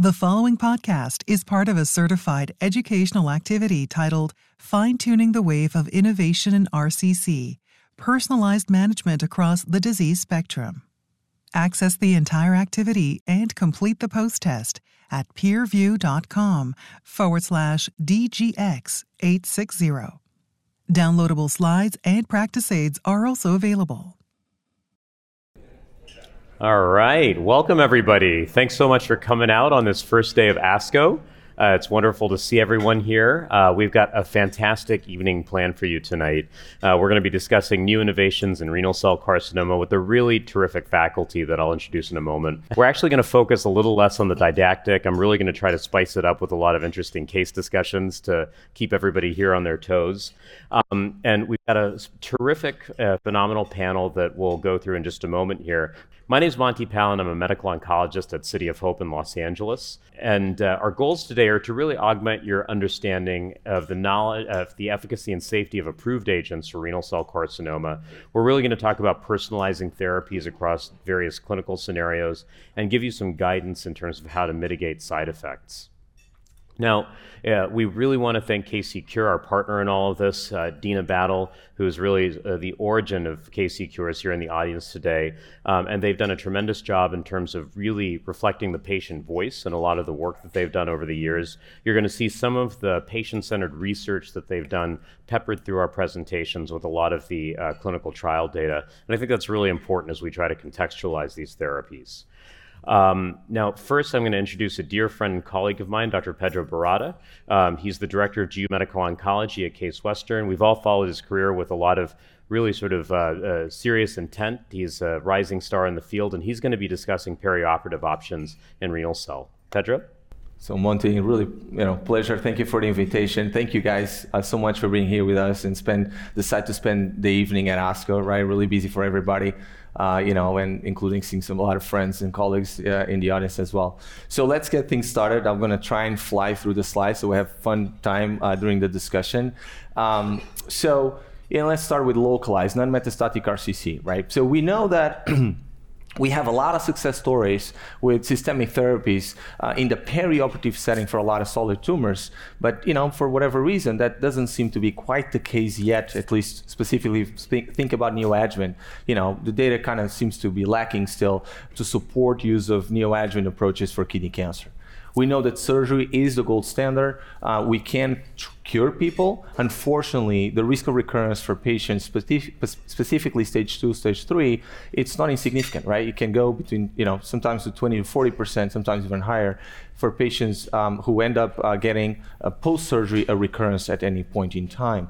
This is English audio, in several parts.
The following podcast is part of a certified educational activity titled Fine Tuning the Wave of Innovation in RCC Personalized Management Across the Disease Spectrum. Access the entire activity and complete the post test at peerview.com forward slash DGX 860. Downloadable slides and practice aids are also available. All right. Welcome, everybody. Thanks so much for coming out on this first day of ASCO. Uh, it's wonderful to see everyone here. Uh, we've got a fantastic evening planned for you tonight. Uh, we're going to be discussing new innovations in renal cell carcinoma with a really terrific faculty that I'll introduce in a moment. We're actually going to focus a little less on the didactic. I'm really going to try to spice it up with a lot of interesting case discussions to keep everybody here on their toes. Um, and we've got a terrific, uh, phenomenal panel that we'll go through in just a moment here. My name is Monty Palen. I'm a medical oncologist at City of Hope in Los Angeles. And uh, our goals today are to really augment your understanding of the knowledge of the efficacy and safety of approved agents for renal cell carcinoma. We're really going to talk about personalizing therapies across various clinical scenarios and give you some guidance in terms of how to mitigate side effects. Now, uh, we really want to thank KC Cure, our partner in all of this, uh, Dena Battle, who is really uh, the origin of KC Cure, is here in the audience today. Um, and they've done a tremendous job in terms of really reflecting the patient voice and a lot of the work that they've done over the years. You're going to see some of the patient centered research that they've done peppered through our presentations with a lot of the uh, clinical trial data. And I think that's really important as we try to contextualize these therapies. Um, now, first, I'm going to introduce a dear friend and colleague of mine, Dr. Pedro Barata. Um, he's the director of GU Medical Oncology at Case Western. We've all followed his career with a lot of really sort of uh, uh, serious intent. He's a rising star in the field, and he's going to be discussing perioperative options in renal cell. Pedro? So Monty, really, you know, pleasure. Thank you for the invitation. Thank you guys uh, so much for being here with us and spend decide to spend the evening at ASCO. Right, really busy for everybody uh, you know, and including seeing some a lot of friends and colleagues uh, in the audience as well. So let's get things started. I'm going to try and fly through the slides so we have fun time uh, during the discussion. Um, so, let's start with localized non-metastatic RCC, right? So we know that. we have a lot of success stories with systemic therapies uh, in the perioperative setting for a lot of solid tumors but you know for whatever reason that doesn't seem to be quite the case yet at least specifically speak, think about neoadjuvant. You know the data kind of seems to be lacking still to support use of neoadjuvant approaches for kidney cancer we know that surgery is the gold standard. Uh, we can tr- cure people. Unfortunately, the risk of recurrence for patients, specific, specifically stage two, stage three, it's not insignificant, right? It can go between, you know, sometimes to 20 to 40 percent, sometimes even higher, for patients um, who end up uh, getting post-surgery a recurrence at any point in time.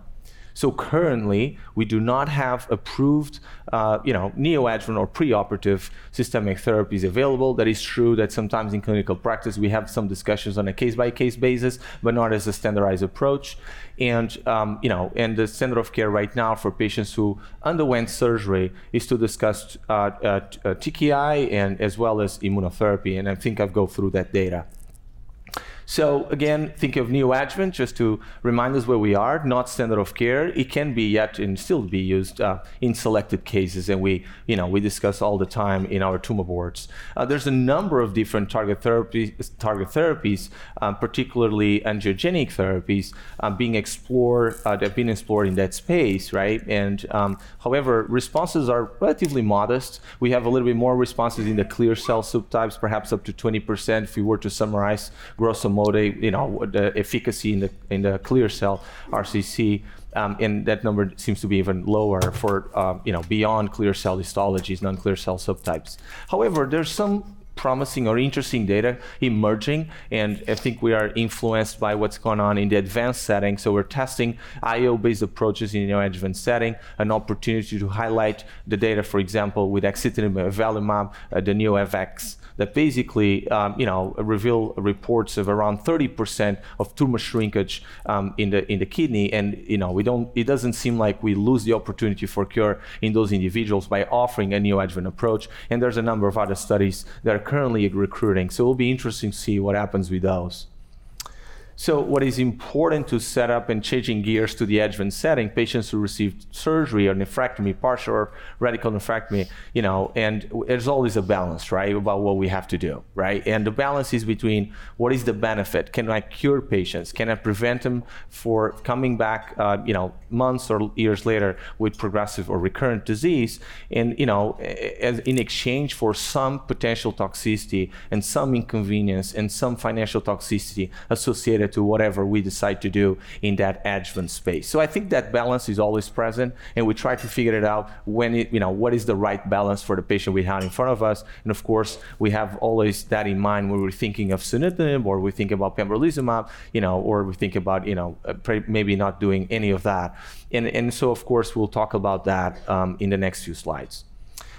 So currently, we do not have approved, uh, you know, neoadjuvant or preoperative systemic therapies available. That is true that sometimes in clinical practice we have some discussions on a case-by-case basis, but not as a standardized approach. And um, you know, and the standard of care right now for patients who underwent surgery is to discuss uh, uh, TKI and as well as immunotherapy. And I think I've go through that data. So again, think of neoadjuvant just to remind us where we are, not standard of care. It can be yet and still be used uh, in selected cases, and we, you know, we discuss all the time in our tumor boards. Uh, there's a number of different target therapies, target therapies, um, particularly angiogenic therapies, uh, being explored. Uh, that have been explored in that space, right? And um, however, responses are relatively modest. We have a little bit more responses in the clear cell subtypes, perhaps up to 20%. If we were to summarize grosso modo, you know, the efficacy in the in the clear cell RCC, um, and that number seems to be even lower for um, you know beyond clear cell histologies, non-clear cell subtypes. However, there's some promising or interesting data emerging, and I think we are influenced by what's going on in the advanced setting. So we're testing IO-based approaches in the neoadjuvant setting, an opportunity to highlight the data, for example, with axitinib, avelumab, uh, the NEOAVAX that basically, um, you know, reveal reports of around 30% of tumor shrinkage um, in the in the kidney, and you know, we don't. It doesn't seem like we lose the opportunity for cure in those individuals by offering a neoadjuvant approach. And there's a number of other studies that are currently recruiting, so it'll be interesting to see what happens with those. So what is important to set up and changing gears to the adjuvant setting, patients who received surgery or nephrectomy, partial or radical nephrectomy, you know, and there's always a balance, right, about what we have to do, right? And the balance is between what is the benefit? Can I cure patients? Can I prevent them for coming back, uh, you know, months or years later with progressive or recurrent disease? And, you know, as in exchange for some potential toxicity and some inconvenience and some financial toxicity associated to whatever we decide to do in that adjuvant space. So I think that balance is always present, and we try to figure it out when it, you know, what is the right balance for the patient we have in front of us. And of course, we have always that in mind when we're thinking of sunitinib or we think about pembrolizumab, you know, or we think about, you know, uh, maybe not doing any of that. And, and so, of course, we'll talk about that um, in the next few slides.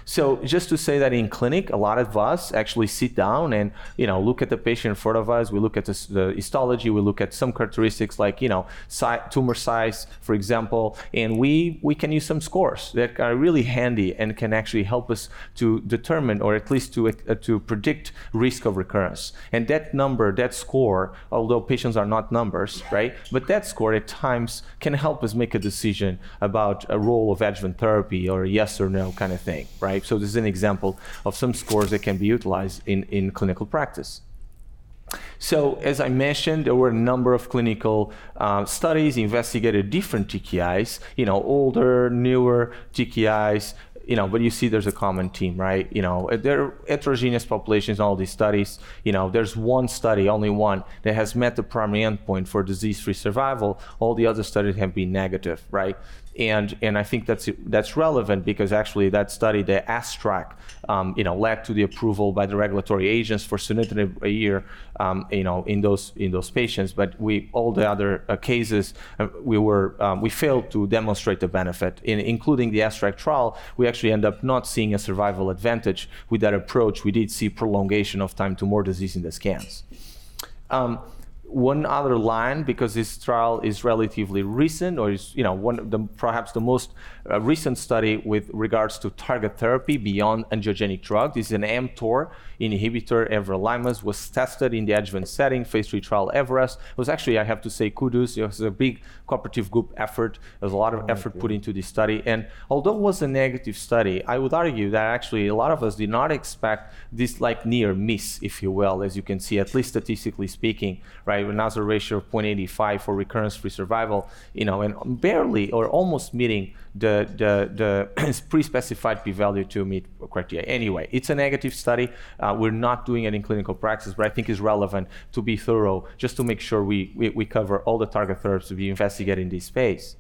So just to say that in clinic, a lot of us actually sit down and you know look at the patient in front of us. We look at the, the histology. We look at some characteristics like you know si- tumor size, for example, and we we can use some scores that are really handy and can actually help us to determine or at least to uh, to predict risk of recurrence. And that number, that score, although patients are not numbers, right? But that score at times can help us make a decision about a role of adjuvant therapy or a yes or no kind of thing, right? So this is an example of some scores that can be utilized in, in clinical practice. So, as I mentioned, there were a number of clinical uh, studies investigated different TKIs, you know, older, newer TKIs, you know, but you see there's a common theme, right? You know, there are heterogeneous populations in all these studies. You know, there's one study, only one, that has met the primary endpoint for disease-free survival. All the other studies have been negative, right? And and I think that's that's relevant because actually that study, the S-TRAC, um, you know, led to the approval by the regulatory agents for sunitinib a year, um, you know, in those in those patients. But we all the other uh, cases, uh, we were um, we failed to demonstrate the benefit, in, including the S-TRAC trial. We actually end up not seeing a survival advantage with that approach. We did see prolongation of time to more disease in the scans. Um, one other line because this trial is relatively recent or is you know one the perhaps the most uh, recent study with regards to target therapy beyond angiogenic drug. This is an mtor inhibitor everolimus was tested in the adjuvant setting phase 3 trial everest. It was actually i have to say kudos. It was a big cooperative group effort. There's a lot of oh, effort put into this study. And although it was a negative study i would argue that actually a lot of us did not expect this like near miss if you will as you can see at least statistically speaking right? With hazard ratio of 0.85 for recurrence-free survival, you know, and barely or almost meeting the the, the pre-specified p-value to meet criteria. Anyway, it's a negative study. Uh, we're not doing it in clinical practice, but I think it's relevant to be thorough, just to make sure we we, we cover all the target therapies to be investigated in this space.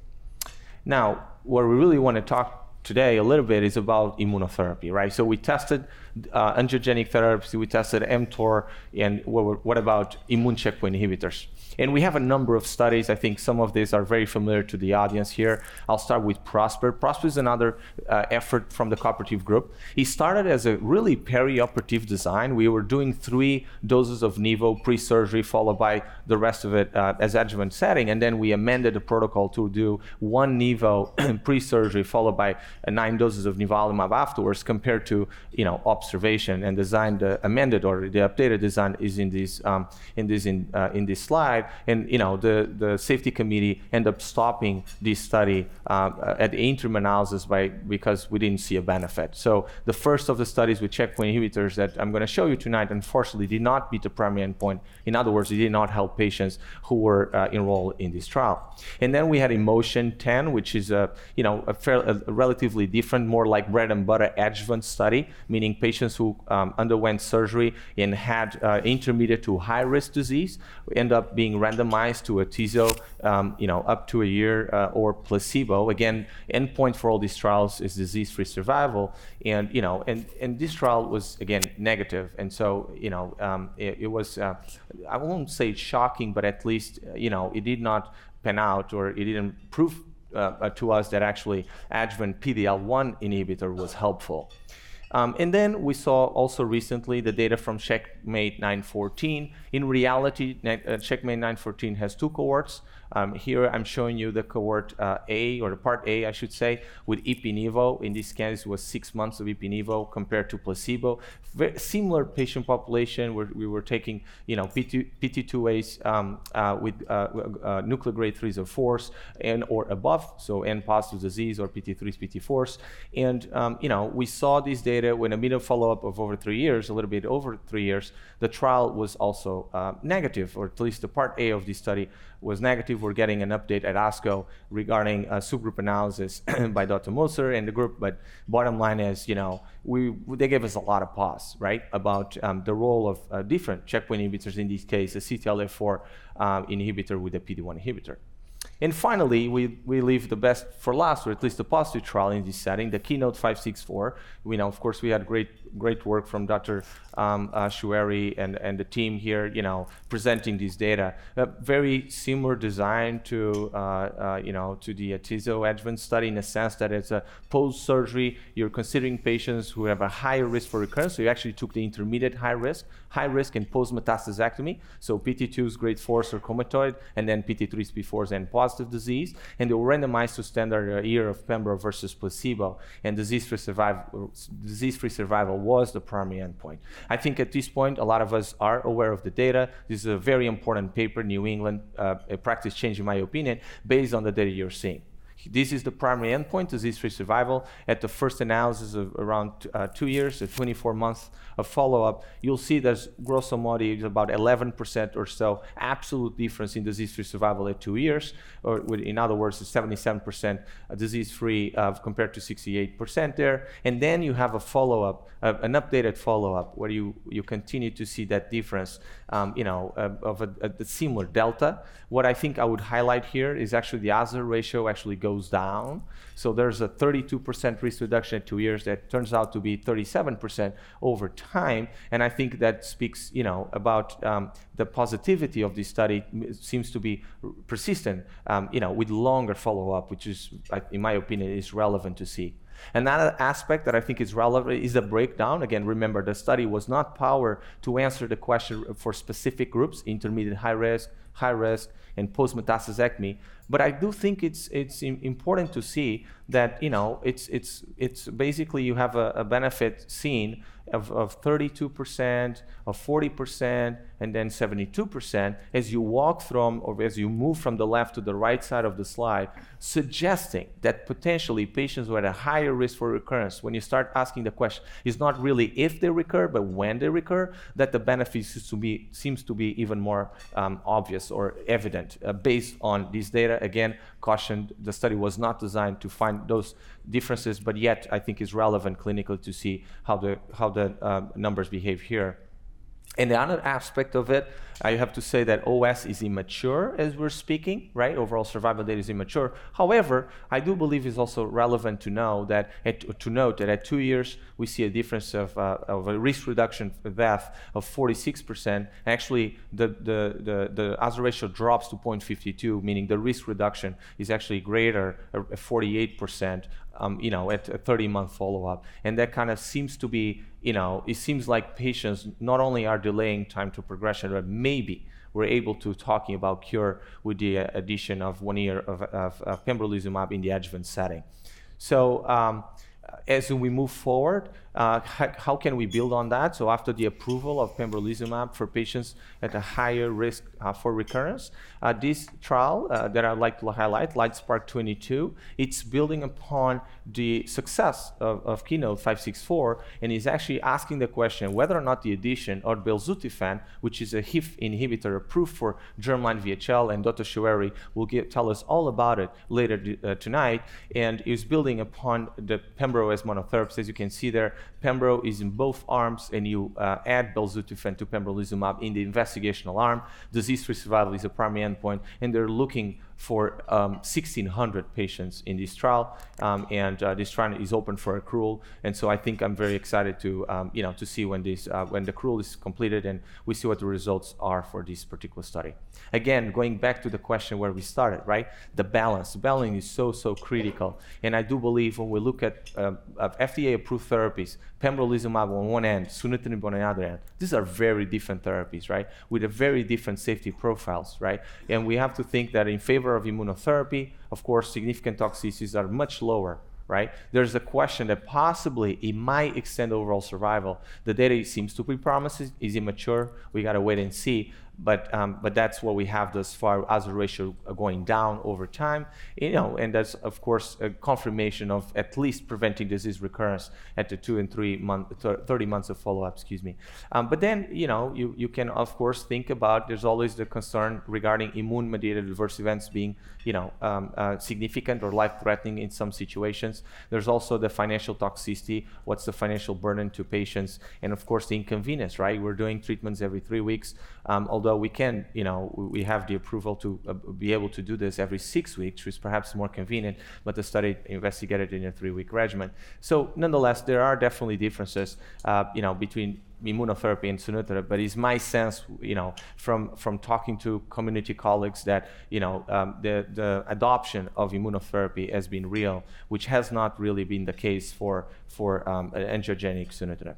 Now, what we really want to talk today a little bit is about immunotherapy, right? So we tested uh, angiogenic therapies, we tested mTOR, and what, what about immune checkpoint inhibitors? And we have a number of studies. I think some of these are very familiar to the audience here. I'll start with Prosper. Prosper is another uh, effort from the cooperative group. It started as a really perioperative design. We were doing three doses of nivo pre-surgery, followed by the rest of it uh, as adjuvant setting. And then we amended the protocol to do one nivo pre-surgery, followed by uh, nine doses of nivolumab afterwards, compared to you know observation. And the amended or the updated design is in this um, in this in uh, in this slide and you know the, the safety committee ended up stopping this study uh, at the interim analysis by because we didn't see a benefit. So the first of the studies with checkpoint inhibitors that I'm going to show you tonight, unfortunately, did not meet the primary endpoint. In other words, it did not help patients who were uh, enrolled in this trial. And then we had IMmotion 10, which is a you know a, fair, a relatively different, more like bread and butter adjuvant study, meaning patients who um, underwent surgery and had uh, intermediate to high risk disease end up being randomized to atezo, um, you know, up to a year uh, or placebo. Again, endpoint for all these trials is disease-free survival, and you know, and and this trial was again negative, and so you know, um, it, it, was uh, I won't say shocking, but at least uh, you know, it did not pan out or it didn't prove uh, to us that actually adjuvant PD-L1 inhibitor was helpful. Um, and then we saw also recently the data from Checkmate 914. In reality, uh, Checkmate 914 has two cohorts. Um, here I'm showing you the cohort uh, A, or the part A, I should say, with ipi-nivo. In this case, it was six months of ipi-nivo compared to placebo. Very similar patient population where we were taking, you know, PT, PT2As um, uh, with uh, uh, nuclear grade 3s or 4s and or above, so N positive disease or PT3s, PT4s. And, um, you know, we saw these data when a median follow-up of over three years, a little bit over three years, the trial was also uh, negative, or at least the part A of this study was negative. We're getting an update at ASCO regarding a subgroup analysis by Dr. Motzer and the group. But bottom line is, you know, we they gave us a lot of pause, right, about um, the role of uh, different checkpoint inhibitors. In this case, a CTLA-4 um, inhibitor with a PD-1 inhibitor. And finally, we, we leave the best for last, or at least the positive trial in this setting, the Keynote 564. We know, of course, we had great, great work from Dr. Um, uh, Choueiri and, and the team here, you know, presenting these data. A very similar design to, uh, uh, you know, to the Atezo adjuvant study in the sense that it's a post-surgery. You're considering patients who have a higher risk for recurrence. So you actually took the intermediate high risk, high risk and post-metastasectomy. So PT2s, grade 4s or comatoid, and then PT3s, P4s, and positive disease, and they were randomized to standard year of pembro versus placebo, and disease-free survival, disease-free survival was the primary endpoint. I think at this point, a lot of us are aware of the data. This is a very important paper, New England, uh, a practice change, in my opinion, based on the data you're seeing. This is the primary endpoint, disease-free survival. At the first analysis of around uh, two years, 24 months of follow-up, you'll see there's grosso modo is about 11% or so absolute difference in disease-free survival at two years, or with, in other words, 77% disease-free uh, compared to 68% there. And then you have a follow-up, uh, an updated follow-up, where you you continue to see that difference, um, you know, uh, of a, a, similar delta. What I think I would highlight here is actually the hazard ratio actually goes goes down. So there's a 32% risk reduction at two years that turns out to be 37% over time. And I think that speaks, you know, about um, the positivity of this study seems to be persistent, um, you know, with longer follow-up, which is, in my opinion, is relevant to see. Another aspect that I think is relevant is the breakdown. Again, remember the study was not powered to answer the question for specific groups, intermediate high risk, high risk, and post-metastasectomy. But I do think it's it's important to see that you know it's it's it's basically you have a, a benefit seen of, of 32%, of 40%, and then 72% as you walk from or as you move from the left to the right side of the slide, suggesting that potentially patients who are at a higher risk for recurrence, when you start asking the question, is not really if they recur, but when they recur, that the benefit seems to be, seems to be even more um, obvious or evident uh, based on these data. Again, cautioned the study was not designed to find those differences, but yet I think is relevant clinically to see how the how the uh, numbers behave here. And the other aspect of it, I have to say that OS is immature as we're speaking, right? Overall survival data is immature. However, I do believe it's also relevant to know that at, to note that at two years we see a difference of, uh, of a risk reduction for death of 46%. Actually, the the the, the hazard ratio drops to 0.52, meaning the risk reduction is actually greater, 48% um, you know, at a 30 month follow up. And that kind of seems to be, you know, it seems like patients not only are delaying time to progression, but maybe we're able to talking about cure with the addition of one year of, of, of pembrolizumab in the adjuvant setting. So, um, as we move forward, uh, how, can we build on that? So after the approval of pembrolizumab for patients at a higher risk uh, for recurrence, uh, this trial uh, that I'd like to highlight, LITESPARK 22, it's building upon the success of, of Keynote 564 and is actually asking the question whether or not the addition of belzutifan, which is a HIF inhibitor approved for germline VHL, and Dr. Will give, tell us all about it later uh, tonight, and is building upon the pembro as monotherapy. As you can see there, Pembro is in both arms, and you uh, add belzutifan to pembrolizumab in the investigational arm. Disease-free survival is a primary endpoint, and they're looking for um, 1,600 patients in this trial, um, and uh, this trial is open for accrual. And so I think I'm very excited to, um, you know, to see when this, uh, when the accrual is completed and we see what the results are for this particular study. Again, going back to the question where we started, right? The balance. Balance is so, so critical. And I do believe when we look at uh, FDA-approved therapies, pembrolizumab on one end, sunitinib on the other end, these are very different therapies, right? With a very different safety profiles, right? And we have to think that in favor of immunotherapy, of course, significant toxicities are much lower right? There's a question that possibly it might extend overall survival. The data seems to be promising, is immature. We got to wait and see but um, but that's what we have thus far as a ratio going down over time you know and that's of course a confirmation of at least preventing disease recurrence at the two and three month 30 months of follow-up excuse me. Um, but then you know you, you can of course think about there's always the concern regarding immune mediated adverse events being you know um, uh, significant or life-threatening in some situations. There's also the financial toxicity. What's the financial burden to patients? And of course the inconvenience right? We're doing treatments every three weeks. Um, although we can, you know, we have the approval to uh, be able to do this every six weeks, which is perhaps more convenient, but the study investigated in a three-week regimen. So nonetheless, there are definitely differences, uh, you know, between immunotherapy and sunitinib, but it's my sense, you know, from, from talking to community colleagues that, you know, um, the, the adoption of immunotherapy has been real, which has not really been the case for, for um, angiogenic sunitinib.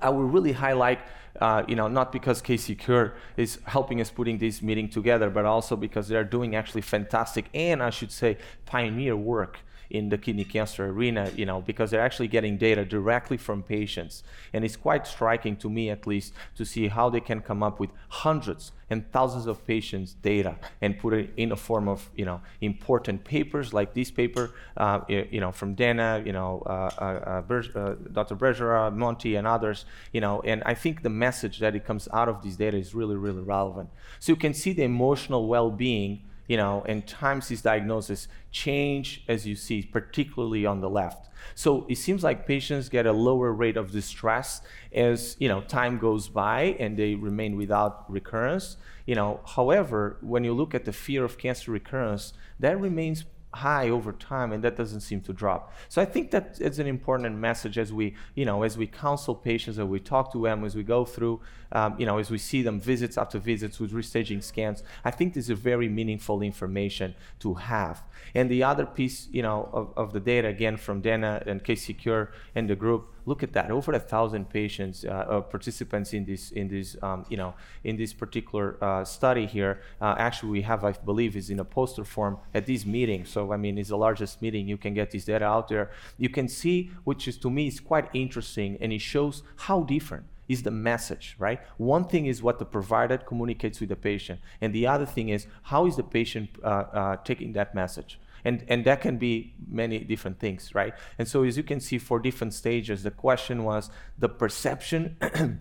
I will really highlight, uh, you know, not because KC Cure is helping us putting this meeting together, but also because they're doing actually fantastic and I should say pioneer work in the kidney cancer arena, you know, because they're actually getting data directly from patients. And it's quite striking to me, at least, to see how they can come up with hundreds and thousands of patients' data and put it in a form of, you know, important papers like this paper, uh, you know, from Dena, you know, uh, uh, uh, uh Dr. Bergerot, Monty, and others, you know, and I think the message that it comes out of these data is really, really relevant. So you can see the emotional well-being you know, and times these diagnoses change as you see, particularly on the left. So it seems like patients get a lower rate of distress as you know time goes by and they remain without recurrence. You know, however, when you look at the fear of cancer recurrence, that remains high over time and that doesn't seem to drop. So i think that it's an important message as we you know as we counsel patients as we talk to them as we go through um, you know as we see them visits after visits with restaging scans. I think this is very meaningful information to have. And the other piece you know of, of the data again from Dena and KC Cure and the group look at that over a thousand patients uh, uh, participants in this in this um, you know in this particular uh, study here. Uh, actually we have i believe is in a poster form at this meeting. So i mean it's the largest meeting. You can get this data out there. You can see which is to me is quite interesting and it shows how different is the message, right? One thing is what the provider communicates with the patient, and the other thing is how is the patient uh, uh, taking that message and and that can be many different things right? And so as you can see for different stages. The question was the perception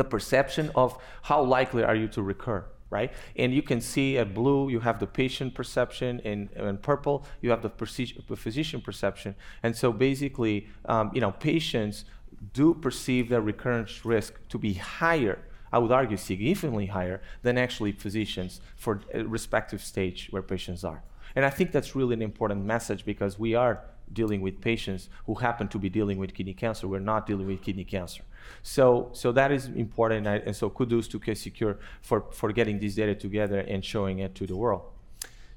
the perception of how likely are you to recur right? And you can see at blue you have the patient perception. And in purple you have the physician perception. And so basically um, you know patients do perceive their recurrence risk to be higher I would argue significantly higher than actually physicians for respective stage where patients are. And I think that's really an important message because we are dealing with patients who happen to be dealing with kidney cancer. We're not dealing with kidney cancer. So, so that is important. And, I, and so kudos to KC Cure for, for getting this data together and showing it to the world.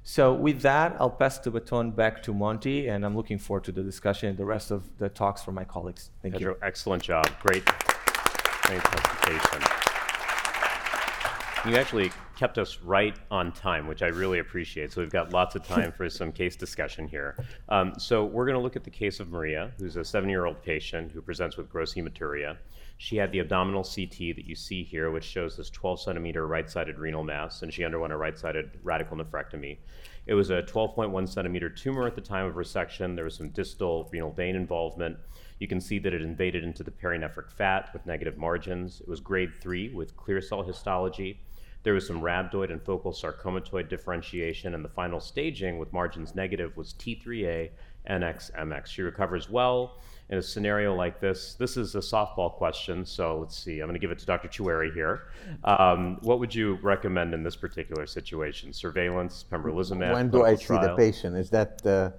So with that, I'll pass the baton back to Monty, and I'm looking forward to the discussion and the rest of the talks from my colleagues. Thank Pedro, you. Excellent job. Great, great presentation. You actually kept us right on time, which I really appreciate. So we've got lots of time for some case discussion here. Um, so we're going to look at the case of Maria, who's a seven-year-old patient who presents with gross hematuria. She had the abdominal CT that you see here, which shows this 12 centimeter right-sided renal mass, and she underwent a right-sided radical nephrectomy. It was a 12.1 centimeter tumor at the time of resection. There was some distal renal vein involvement. You can see that it invaded into the perinephric fat with negative margins. It was grade 3 with clear cell histology. There was some rhabdoid and focal sarcomatoid differentiation, and the final staging with margins negative was T3A NXMX. She recovers well in a scenario like this. This is a softball question, so let's see. I'm going to give it to Dr. Choueiri here. Um, what would you recommend in this particular situation? Surveillance, pembrolizumab? When do I see the patient? Is that uh,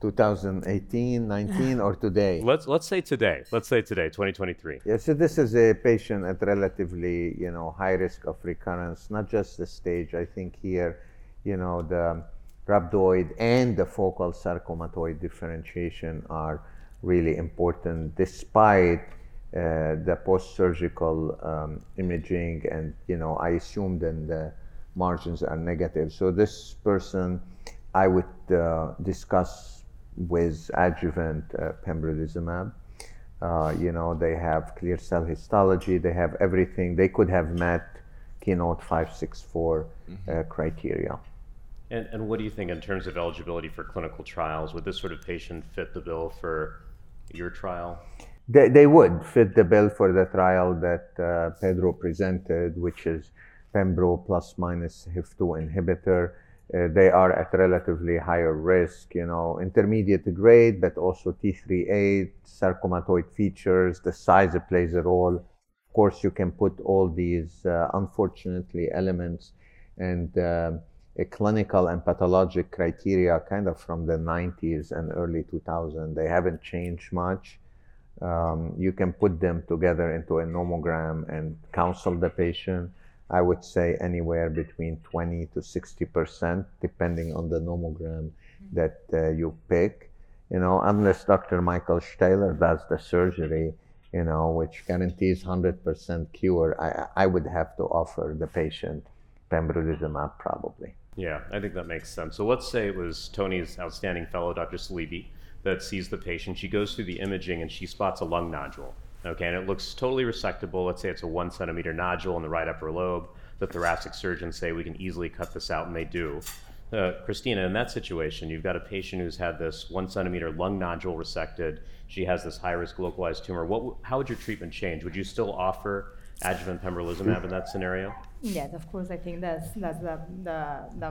2018, 19, or today? Let's let's say today. Let's say today, 2023. Yeah. So this is a patient at relatively, you know, high risk of recurrence. Not just the stage. I think here, you know, the rhabdoid and the focal sarcomatoid differentiation are really important, despite uh, the post-surgical um, imaging, and you know, I assume then the margins are negative. So this person, I would uh, discuss with adjuvant uh, pembrolizumab. Uh, you know, they have clear cell histology, they have everything. They could have met Keynote 564 uh, mm-hmm. criteria. And, and what do you think in terms of eligibility for clinical trials? Would this sort of patient fit the bill for your trial? They, they would fit the bill for the trial that uh, Pedro presented, which is Pembro plus minus HIF2 inhibitor uh, they are at relatively higher risk, you know, intermediate grade, but also T3A, sarcomatoid features, the size plays a role. Of course, you can put all these, uh, unfortunately, elements and uh, a clinical and pathologic criteria kind of from the 90s and early 2000s. They haven't changed much. Um, you can put them together into a nomogram and counsel the patient I would say anywhere between 20 to 60 percent, depending on the nomogram that uh, you pick. You know, unless Dr. Michael Stehler does the surgery, you know, which guarantees 100% cure, I, I would have to offer the patient pembrolizumab probably. Yeah, I think that makes sense. So let's say it was Tony's outstanding fellow, Dr. Saliby, that sees the patient. She goes through the imaging and she spots a lung nodule. Okay, and it looks totally resectable. Let's say it's a one centimeter nodule in the right upper lobe. The thoracic surgeons say we can easily cut this out, and they do. Uh, Christina, in that situation, you've got a patient who's had this one centimeter lung nodule resected. She has this high risk localized tumor. What, how would your treatment change? Would you still offer adjuvant pembrolizumab in that scenario? Yes, of course. I think that's that's the the, the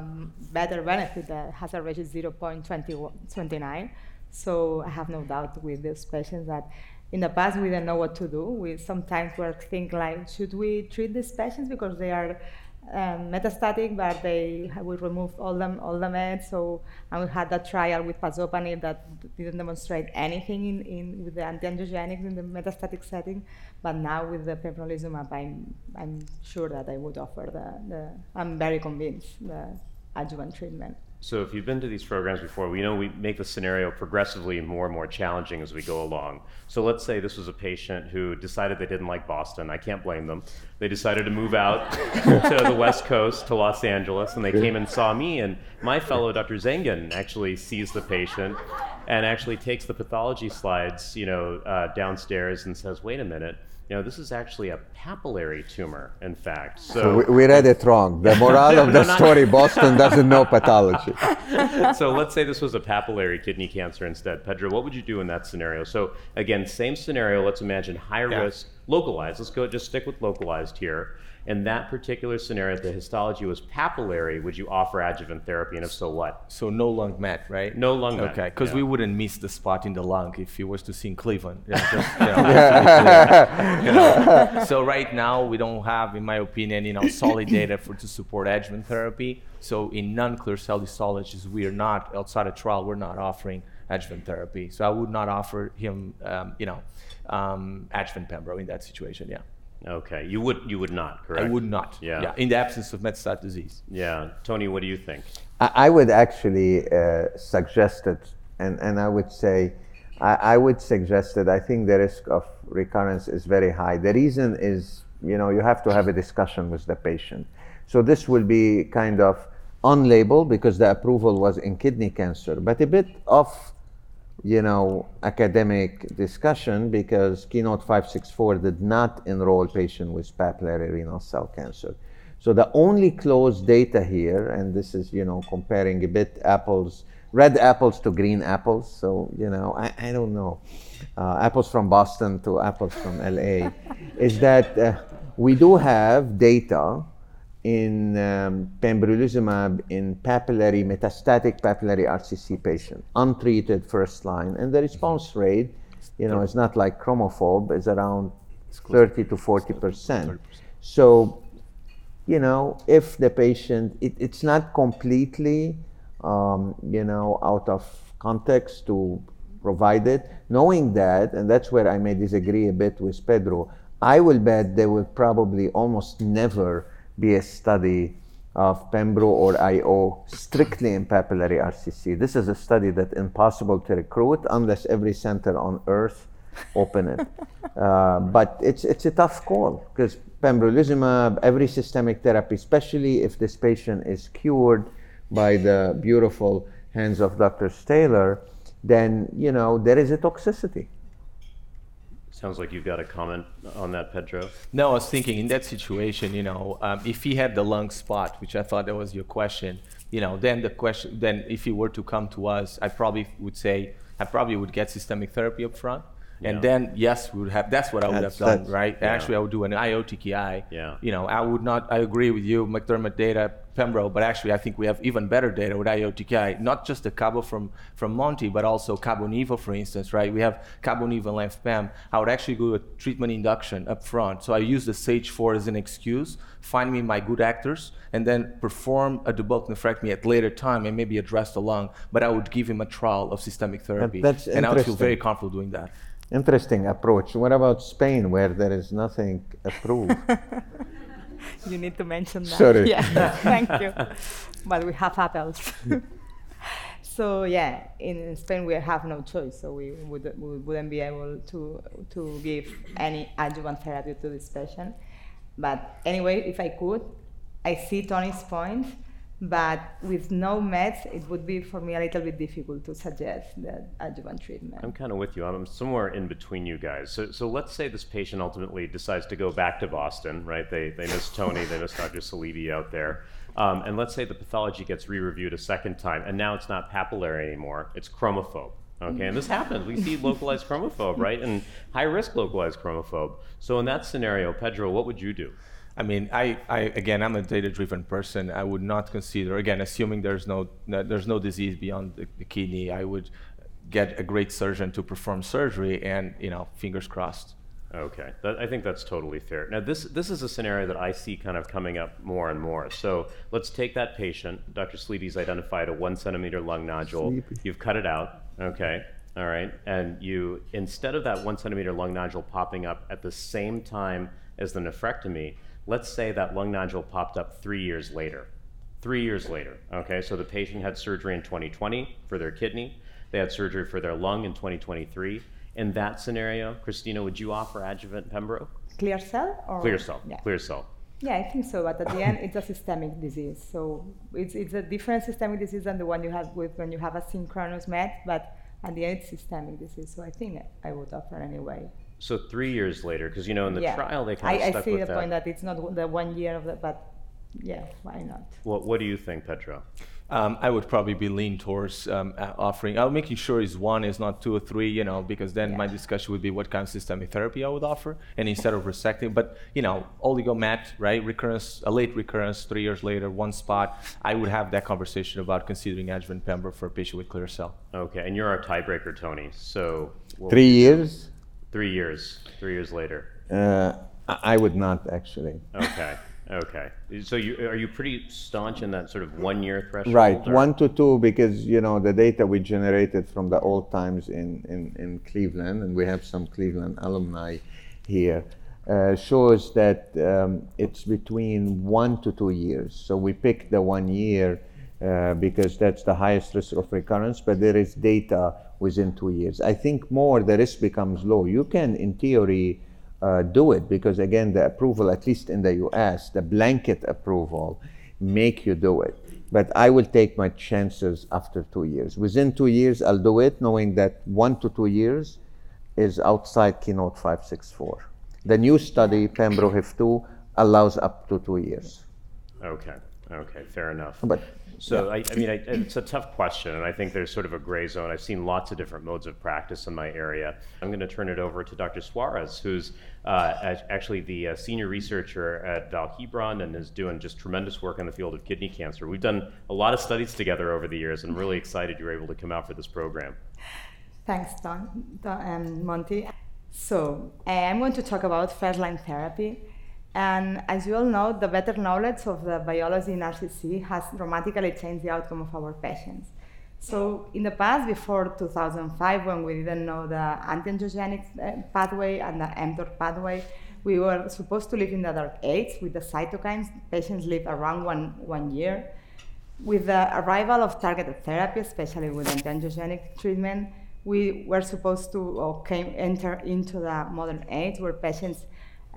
better benefit that hazard ratio is 0.29. So I have no doubt with these patients that in the past we didn't know what to do. We sometimes were thinking like, should we treat these patients because they are um, metastatic, but they we removed all them all the meds. So and we had that trial with pazopanib that didn't demonstrate anything in, in with the antiangiogenics in the metastatic setting. But now with the pembrolizumab, I'm I'm sure that I would offer the, the I'm very convinced the adjuvant treatment. So if you've been to these programs before, we know we make the scenario progressively more and more challenging as we go along. So let's say this was a patient who decided they didn't like Boston. I can't blame them. They decided to move out to the West Coast, to Los Angeles, and they came and saw me. And my fellow Dr. Zengin actually sees the patient and actually takes the pathology slides, you know, uh, downstairs and says, "Wait a minute." You know, this is actually a papillary tumor, in fact. So, so we, we, read it wrong. The moral of the story Boston doesn't know pathology. so let's say this was a papillary kidney cancer instead. Pedro, what would you do in that scenario? So, again, same scenario. Let's imagine high yeah. risk, localized. Let's go just stick with localized here in that particular scenario, the histology was papillary, would you offer adjuvant therapy, and if so, what? So no lung met, right? No lung met. Okay, because yeah. we wouldn't miss the spot in the lung if he was to see in Cleveland. Yeah, just, you know, you know. So right now we don't have, in my opinion, you know, solid data for to support adjuvant therapy. So in non-clear cell histologies, we are not outside a trial. We're not offering adjuvant therapy. So I would not offer him, um, you know, um, adjuvant pembro in that situation. Yeah. Okay, you would you would not, correct? I would not. Yeah. yeah. In the absence of metastatic disease. Yeah, Tony, what do you think? I, I would actually uh, suggest it, and and I would say, I, I would suggest that I think the risk of recurrence is very high. The reason is, you know, you have to have a discussion with the patient. So this will be kind of on label because the approval was in kidney cancer, but a bit off you know, academic discussion because Keynote 564 did not enroll patients with papillary renal cell cancer. So the only closed data here, and this is, you know, comparing a bit apples, red apples to green apples. So, you know, I, I don't know, uh, apples from Boston to apples from LA, is that uh, we do have data in um, pembrolizumab in papillary metastatic papillary RCC patient, untreated first line, and the response rate, you know, is not like chromophobe, is around 30 to 40 percent. So, you know, if the patient, it, it's not completely, um, you know, out of context to provide it. Knowing that, and that's where I may disagree a bit with Pedro, I will bet they will probably almost never be a study of Pembro or IO strictly in papillary RCC. This is a study that's impossible to recruit unless every center on earth open it. uh, but it's, it's a tough call because pembrolizumab, every systemic therapy, especially if this patient is cured by the beautiful hands of Dr. Taylor, then you know there is a toxicity. Sounds like you've got a comment on that, Pedro. No, I was thinking in that situation, you know, um, if he had the lung spot, which I thought that was your question, you know, then the question, then if he were to come to us, I probably would say, I probably would get systemic therapy up front. And Yeah. then, yes, we would have. That's what I would That's- have done, right? Yeah. Actually, I would do an IO TKI. Yeah. You know, I would not. I agree with you, McDermott data, Pembro, but actually, I think we have even better data with IO TKI. Not just the Cabo from from Monty, but also Cabo Nivo, for instance, right? We have Cabo Nivo and Len-Pem. I would actually do a treatment induction up front. So I use the Sage 4 as an excuse, find me my good actors, and then perform a debulk nephrectomy at later time and maybe address the lung. But I would give him a trial of systemic therapy, that's and I would feel very comfortable doing that. Interesting approach. What about Spain, where there is nothing approved? You need to mention that. Sorry. Yeah, thank you. But we have apples. so yeah, in Spain we have no choice, so we, would, we wouldn't be able to, to give any adjuvant therapy to this patient. But anyway, if I could, I see Tony's point, but with no meds, it would be for me a little bit difficult to suggest the adjuvant treatment. I'm kind of with you. I'm somewhere in between you guys. So, so let's say this patient ultimately decides to go back to Boston, right? They, they miss Tony, they miss Dr. Saliby out there. Um, and let's say the pathology gets re reviewed a second time, and now it's not papillary anymore, it's chromophobe. Okay, and this happens. We see localized chromophobe, right? And high risk localized chromophobe. So, in that scenario, Pedro, what would you do? I mean, I, I again, I'm a data-driven person. I would not consider, again, assuming there's no, no there's no disease beyond the, the kidney. I would get a great surgeon to perform surgery, and you know, fingers crossed. Okay, that, I think that's totally fair. Now, this this is a scenario that I see kind of coming up more and more. So let's take that patient. Dr. Sleepy's identified a one centimeter lung nodule. Sleepy. You've cut it out. Okay, all right, and you instead of that one centimeter lung nodule popping up at the same time as the nephrectomy, let's say that lung nodule popped up three years later. Three years later. Okay, so the patient had surgery in 2020 for their kidney. They had surgery for their lung in 2023. In that scenario, Christina, would you offer adjuvant Pembro? Clear cell or Clear cell. Yeah. Clear cell. Yeah, I think so. But at the end, it's a systemic disease. So it's, it's a different systemic disease than the one you have with when you have a synchronous met. But at the end, it's systemic disease. So I think I would offer anyway. So three years later, because you know in the yeah. trial they kind of I, I see with the that. point that it's not the one year of the, but yeah, why not? What, what do you think, Pedro? Um, I would probably be lean towards um, uh, offering. I'm making sure it's one is not two or three, you know, because then my discussion would be what kind of systemic therapy I would offer, and instead of resecting, but you know, oligomet, right, recurrence, a late recurrence, three years later, one spot, I would have that conversation about considering adjuvant pembro for a patient with clear cell. Okay, and you're our tiebreaker, Tony. So Three years? Three years. Three years later. Uh, I would not actually. Okay. Okay. So you are you pretty staunch in that sort of one year threshold? Right, or- one to two, because you know the data we generated from the old times in, in, in Cleveland, and we have some Cleveland alumni here, uh, shows that um, it's between one to two years. So we picked the one year uh, because that's the highest risk of recurrence, but there is data within two years. I think more the risk becomes low. You can, in theory, uh, do it because again the approval at least in the us the blanket approval make you do it but i will take my chances after two years within two years i'll do it knowing that one to two years is outside keynote 564 the new study pembro 2 allows up to two years Okay. Okay, fair enough. But So, I, I mean, I, it's a tough question, and I think there's sort of a gray zone. I've seen lots of different modes of practice in my area. I'm going to turn it over to Dr. Suarez, who's uh, actually the uh, senior researcher at Vall d'Hebron and is doing just tremendous work in the field of kidney cancer. We've done a lot of studies together over the years, and I'm really excited you were able to come out for this program. Thanks, Don, Don um, Monty. So uh, I'm going to talk about first-line therapy. And as you all know, the better knowledge of the biology in RCC has dramatically changed the outcome of our patients. So in the past, before 2005, when we didn't know the antiangiogenic uh, pathway and the mTOR pathway, we were supposed to live in the dark age with the cytokines. Patients live around one, one year. With the arrival of targeted therapy, especially with antiangiogenic treatment, we were supposed to or came enter into the modern age where patients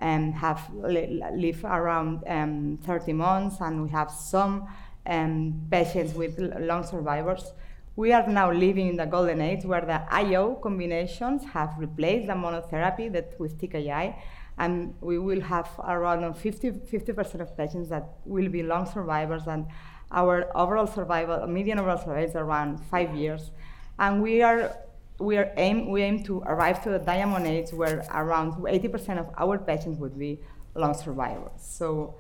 um, have li- live around um, 30 months, and we have some um, patients with long survivors. We are now living in the golden age where the IO combinations have replaced the monotherapy that with TKI, and we will have around 50 percent of patients that will be long survivors, and our overall survival, median overall survival is around five years, and we are we are aim we aim to arrive to the diamond age where around 80% of our patients would be long survivors. So,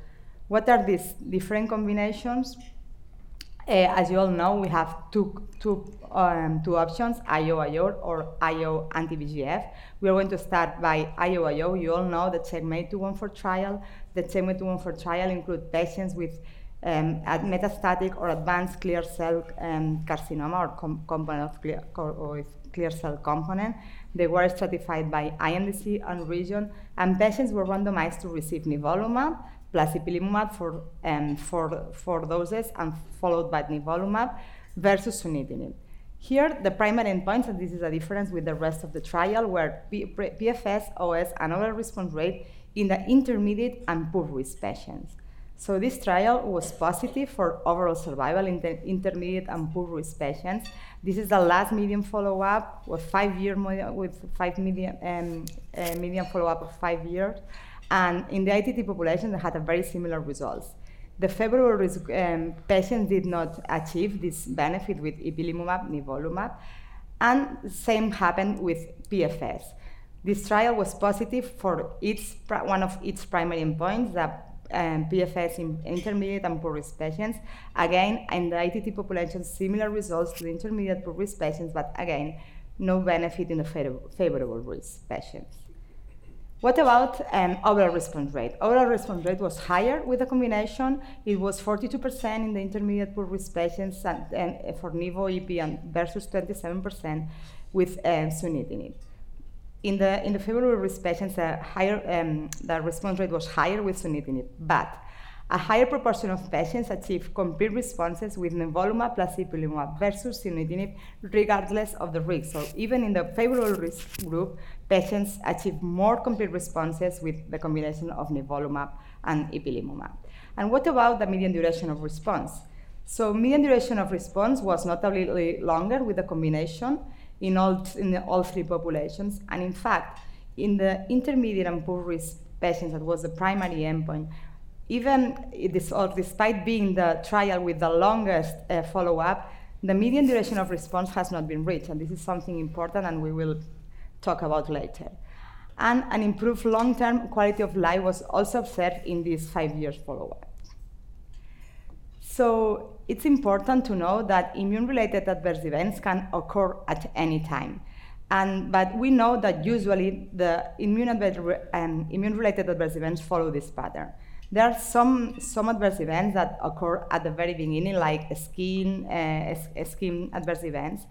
what are these different combinations? Uh, as you all know, we have two, two, um, two options, IO-IO or IO anti-VEGF. We are going to start by IO-IO. You all know the CheckMate 214 trial. The CheckMate 214 trial includes patients with um, at metastatic or advanced clear cell um, carcinoma or com- component of clear, or with clear cell component. They were stratified by IMDC and region, and patients were randomized to receive nivolumab plus ipilimumab for um, four, four doses and followed by nivolumab versus sunitinib. Here, the primary endpoints, and this is a difference with the rest of the trial, were PFS, OS, and overall response rate in the intermediate and poor risk patients. So this trial was positive for overall survival in the intermediate and poor risk patients. This is the last median follow-up with five year with five median um, uh, follow-up of five years, and in the ITT population they had a very similar results. The risk um, patients did not achieve this benefit with ipilimumab, nivolumab, and same happened with PFS. This trial was positive for each one of its primary endpoints, the um, PFS in intermediate and poor risk patients. Again, in the ITT population, similar results to the intermediate poor risk patients, but again, no benefit in the favorable, favorable risk patients. What about um, overall response rate? Overall response rate was higher with the combination. It was 42% in the intermediate poor risk patients and, and for Nivo, Ipi, versus 27% with um, sunitinib. In the, in the favorable risk patients, the, higher, um, the response rate was higher with sunitinib, but a higher proportion of patients achieved complete responses with nivolumab plus ipilimumab versus sunitinib, regardless of the risk. So even in the favorable risk group, patients achieved more complete responses with the combination of nivolumab and ipilimumab. And what about the median duration of response? So median duration of response was notably longer with the combination in all, in all three populations. And in fact, in the intermediate and poor risk patients, that was the primary endpoint, even despite being the trial with the longest uh, follow-up, the median duration of response has not been reached, and this is something important, and we will talk about later. And an improved long-term quality of life was also observed in this five years follow-up. So it's important to know that immune-related adverse events can occur at any time. And, but we know that usually the immune um, immune-related adverse events follow this pattern. There are some, some adverse events that occur at the very beginning, like skin, uh, skin adverse events,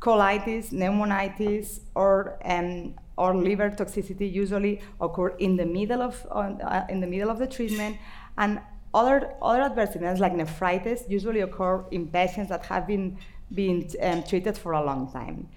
colitis, pneumonitis, or, um, or liver toxicity usually occur in the middle of, uh, in the, middle of the treatment. And other, other adverse events like nephritis usually occur in patients that have been, been um, treated for a long time.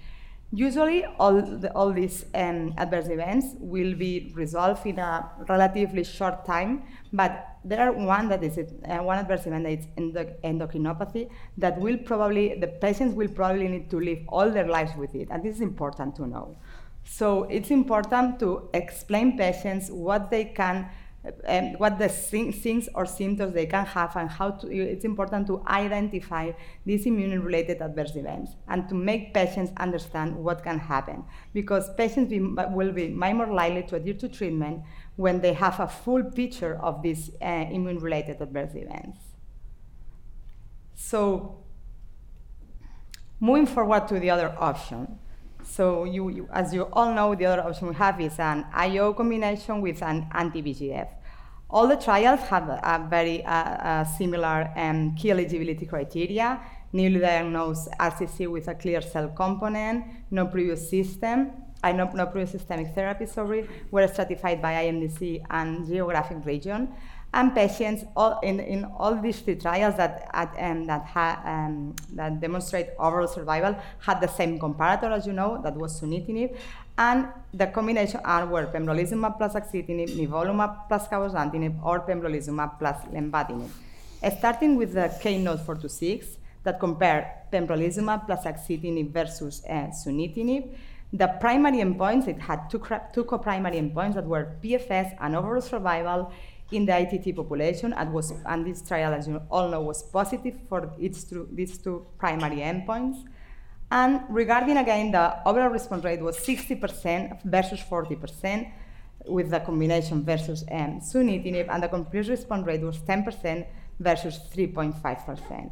Usually, all, the, all these um, adverse events will be resolved in a relatively short time, but there are one that is uh, one adverse event that is endo- endocrinopathy that will probably the patients will probably need to live all their lives with it, and this is important to know. So it's important to explain patients what they can um, what the things or symptoms they can have and how to, it's important to identify these immune-related adverse events and to make patients understand what can happen because patients be, will be more likely to adhere to treatment when they have a full picture of these uh, immune-related adverse events. So moving forward to the other option. So you, you, as you all know, the other option we have is an IO combination with an anti-VEGF. All the trials have a very uh, uh, similar um, key eligibility criteria, newly diagnosed RCC with a clear cell component, no previous system, uh, no, no previous systemic therapy, sorry, were stratified by IMDC and geographic region and patients all in, in all these three trials that, um, that, ha, um, that demonstrate overall survival had the same comparator, as you know, that was sunitinib, and the combination arm were pembrolizumab plus axitinib, nivolumab plus cabozantinib, or pembrolizumab plus lenvatinib. Starting with the Keynote 426 that compare pembrolizumab plus axitinib versus uh, sunitinib, the primary endpoints, it had two, two co-primary endpoints that were PFS and overall survival in the ITT population, and, was, and this trial, as you all know, was positive for its two, these two primary endpoints. And regarding again, the overall response rate was 60% versus 40% with the combination versus um, sunitinib, and the complete response rate was 10% versus 3.5%.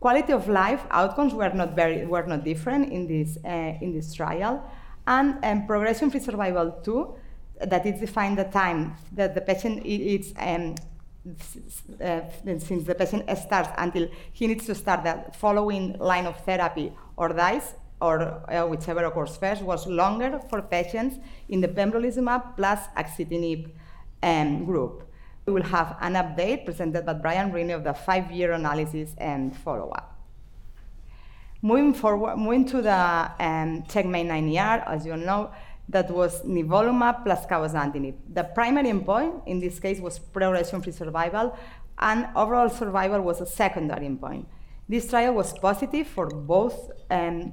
Quality of life outcomes were not very were not different in this uh, in this trial, and um, progression-free survival too that it defines the time that the patient is um, uh, since the patient starts until he needs to start the following line of therapy or dies, or uh, whichever occurs first, was longer for patients in the pembrolizumab plus axitinib um, group. We will have an update presented by Brian Rini of the five-year analysis and follow-up. Moving forward, moving to the um, CheckMate 9ER, as you know, that was nivolumab plus cabozantinib. The primary endpoint in this case was progression-free survival, and overall survival was a secondary endpoint. This trial was positive for both um,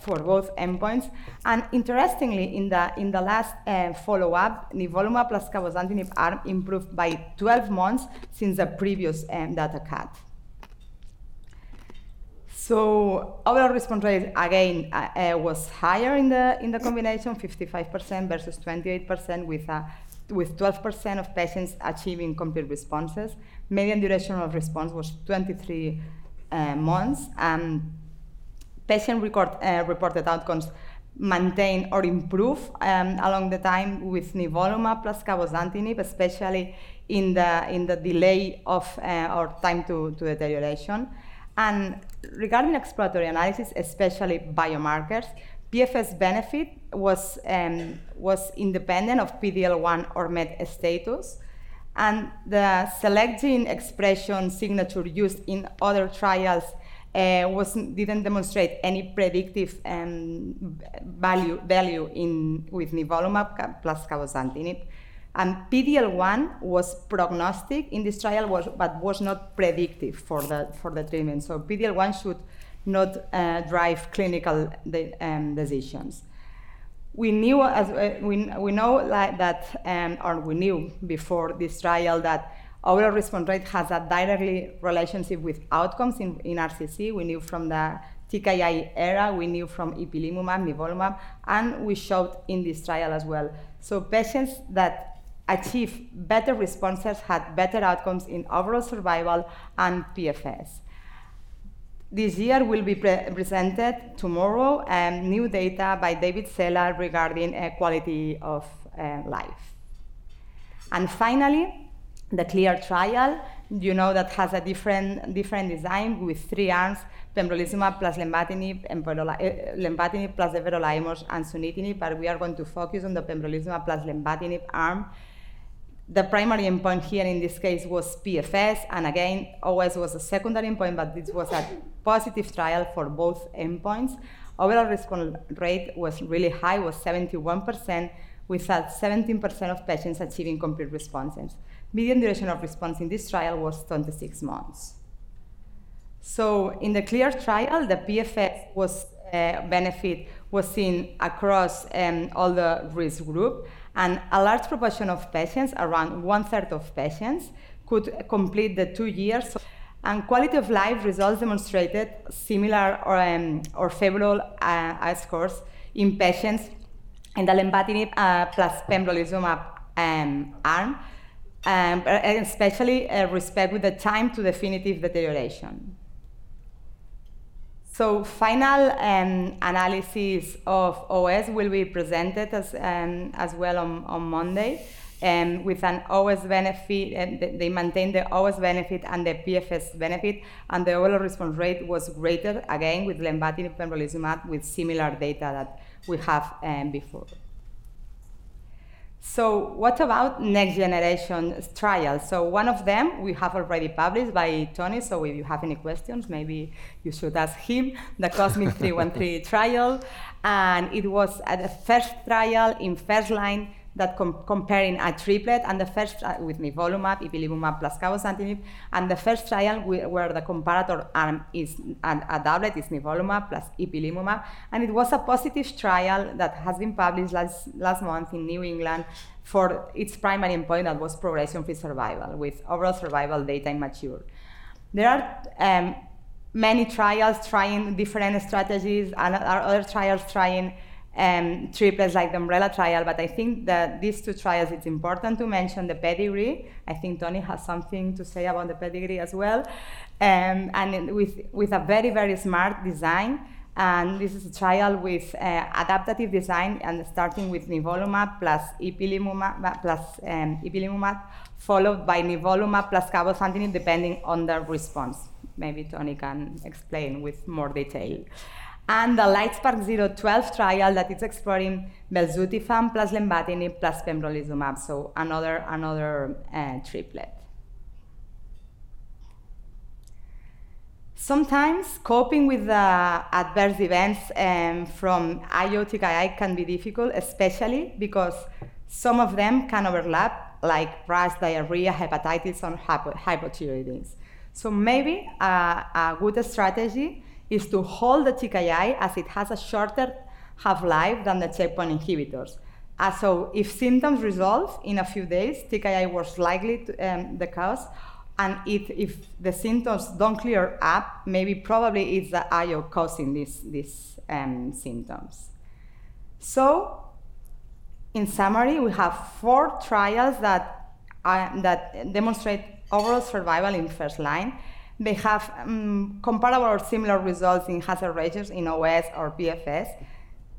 for both endpoints, and interestingly, in the in the last uh, follow-up, nivolumab plus cabozantinib arm improved by 12 months since the previous um, data cut. So overall response rate again uh, uh, was higher in the in the combination, 55% versus 28%, with a with 12% of patients achieving complete responses. Median duration of response was 23 uh, months, and patient record, uh, reported outcomes maintain or improve um, along the time with nivolumab plus cabozantinib, especially in the in the delay of uh, or time to, to deterioration. And regarding exploratory analysis, especially biomarkers, PFS benefit was, um, was independent of PD-L1 or MET status, and the select gene expression signature used in other trials uh, was, didn't demonstrate any predictive um, value, value in, with nivolumab plus cabozantinib. And PD-L1 was prognostic in this trial, was, but was not predictive for the, for the treatment. So PD-L1 should not uh, drive clinical de um, decisions. We knew, as uh, we, we know like that, um, or we knew before this trial that overall response rate has a directly relationship with outcomes in, in RCC. We knew from the TKI era, we knew from ipilimumab, nivolumab, and we showed in this trial as well. So patients that achieve better responses, had better outcomes in overall survival and PFS. This year will be pre presented tomorrow um, new data by David Cella regarding uh, quality of uh, life. And finally, the CLEAR trial, you know that has a different, different design with three arms, pembrolizumab plus lenvatinib, uh, lenvatinib plus everolimus and sunitinib, but we are going to focus on the pembrolizumab plus lenvatinib arm the primary endpoint here in this case was PFS, and again, OS was a secondary endpoint, but this was a positive trial for both endpoints. Overall response rate was really high, was 71%, with 17% of patients achieving complete responses. Median duration of response in this trial was 26 months. So in the CLEAR trial, the PFS was uh, benefit was seen across um, all the risk group, and a large proportion of patients, around one third of patients, could complete the two years. And quality of life results demonstrated similar or, um, or favorable uh, scores in patients in the lenvatinib uh, plus pembrolizumab um, arm, um, especially uh, respect with the time to definitive deterioration. So final um, analysis of OS will be presented as, um, as well on, on Monday um, with an OS benefit, and they maintain the OS benefit and the PFS benefit, and the overall response rate was greater, again, with lenvatinib pembrolizumab with similar data that we have um, before. So what about next generation trials? So one of them we have already published by Tony, so if you have any questions, maybe you should ask him, the COSMIC 313 trial. And it was the first trial in first line that com- comparing a triplet and the first with nivolumab, ipilimumab plus cabozantinib, and the first trial where the comparator arm is a, a doublet is nivolumab plus ipilimumab, and it was a positive trial that has been published last last month in New England for its primary endpoint that was progression-free survival with overall survival data immature. There are um, many trials trying different strategies, and other trials trying um, triplets like the umbrella trial, but I think that these two trials, it's important to mention the PDIGREE. I think Tony has something to say about the PDIGREE as well. Um, and with, with a very, very smart design. And this is a trial with uh, adaptive design and starting with nivolumab plus ipilimumab plus um, ipilimumab, followed by nivolumab plus cabozantinib, depending on the response. Maybe Tony can explain with more detail and the LITESPARK 012 trial that is exploring belzutifan plus lenvatinib plus pembrolizumab, so another, another uh, triplet. Sometimes coping with the adverse events um, from IO TKI can be difficult, especially because some of them can overlap, like rash, diarrhea, hepatitis, or hypothyroidism. So maybe a, a good strategy is to hold the TKI as it has a shorter half-life than the checkpoint inhibitors. Uh, so if symptoms resolve in a few days, TKI was likely to, um, the cause. And if, if the symptoms don't clear up, maybe probably it's the IO causing these, these um, symptoms. So in summary, we have four trials that, uh, that demonstrate overall survival in first line. They have um, comparable or similar results in hazard ratios in OS or PFS.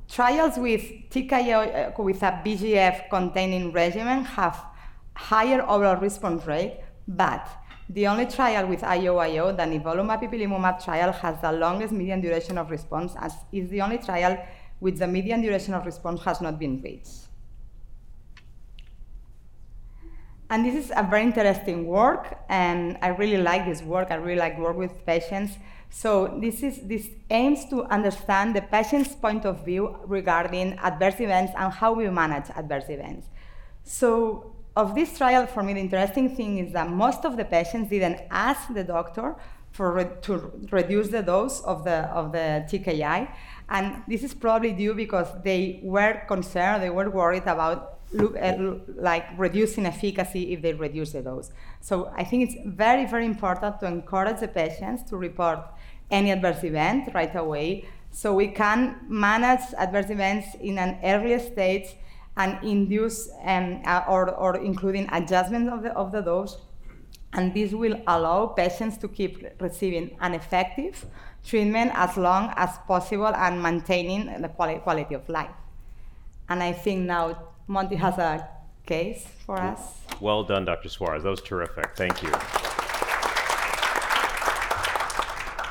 Trials with TKI uh, with a VEGF containing regimen have higher overall response rate, but the only trial with IOIO, the nivolumab ipilimumab trial, has the longest median duration of response, as is the only trial with the median duration of response has not been reached. And this is a very interesting work, and I really like this work. I really like work with patients. So this is this aims to understand the patient's point of view regarding adverse events and how we manage adverse events. So of this trial, for me, the interesting thing is that most of the patients didn't ask the doctor for re- to reduce the dose of the of the TKI, and this is probably due because they were concerned, they were worried about look at like reducing efficacy if they reduce the dose. So I think it's very, very important to encourage the patients to report any adverse event right away so we can manage adverse events in an early stage and induce um, uh, or, or including adjustment of the, of the dose. And this will allow patients to keep receiving an effective treatment as long as possible and maintaining the quality, quality of life. And I think now Monty has a case for us. Well done, Dr. Suarez. That was terrific. Thank you.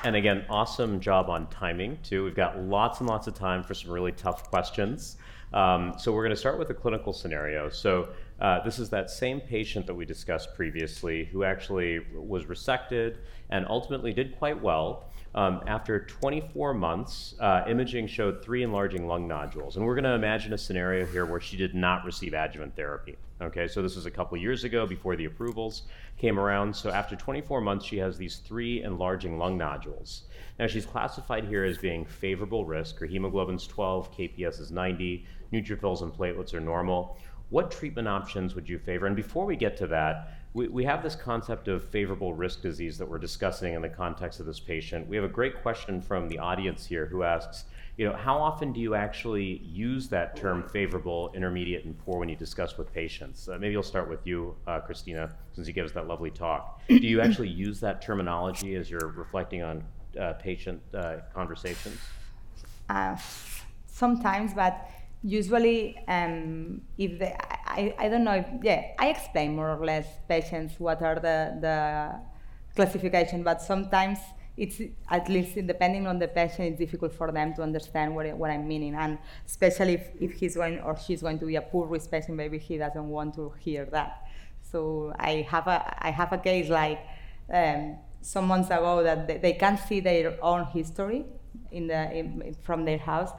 And again, awesome job on timing, too. We've got lots and lots of time for some really tough questions. Um, so we're going to start with a clinical scenario. So uh, this is that same patient that we discussed previously who actually was resected and ultimately did quite well. Um, after 24 months, uh, imaging showed three enlarging lung nodules. And we're going to imagine a scenario here where she did not receive adjuvant therapy. Okay, so this was a couple years ago before the approvals came around. So after 24 months, she has these three enlarging lung nodules. Now she's classified here as being favorable risk. Her hemoglobin's 12, KPS is 90, neutrophils and platelets are normal. What treatment options would you favor? And before we get to that, we, we have this concept of favorable risk disease that we're discussing in the context of this patient. We have a great question from the audience here who asks, you know, how often do you actually use that term favorable, intermediate, and poor when you discuss with patients? Uh, maybe I'll start with you, uh, Cristina, since you gave us that lovely talk. Do you actually use that terminology as you're reflecting on uh, patient uh, conversations? Uh, sometimes, but usually um, if they, I, I don't know if, yeah i explain more or less patients what are the, the classification but sometimes it's at least depending on the patient it's difficult for them to understand what, what i'm meaning. And especially if, if he's going or she's going to be a poor risk patient maybe he doesn't want to hear that. So i have a i have a case like um, some months ago that they, they can't see their own history in the in, from their house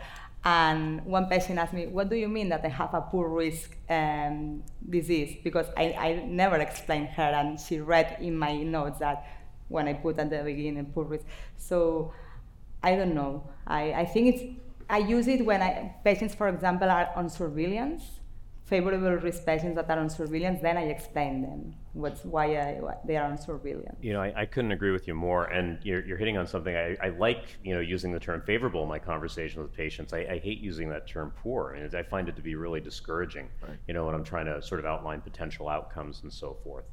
and one patient asked me, What do you mean that I have a poor risk um, disease? Because I, I never explained her, and she read in my notes that when I put at the beginning poor risk. So I don't know. I, I think it's, I use it when I, patients, for example, are on surveillance favorable risk patients that are on surveillance, then I explain them what's why, I, they are on surveillance. You know, I, I, couldn't agree with you more. And you're, you're hitting on something. I, I, like, you know, using the term favorable in my conversation with patients. I, hate using that term poor, and I find it to be really discouraging. Right. You know, when I'm trying to sort of outline potential outcomes and so forth.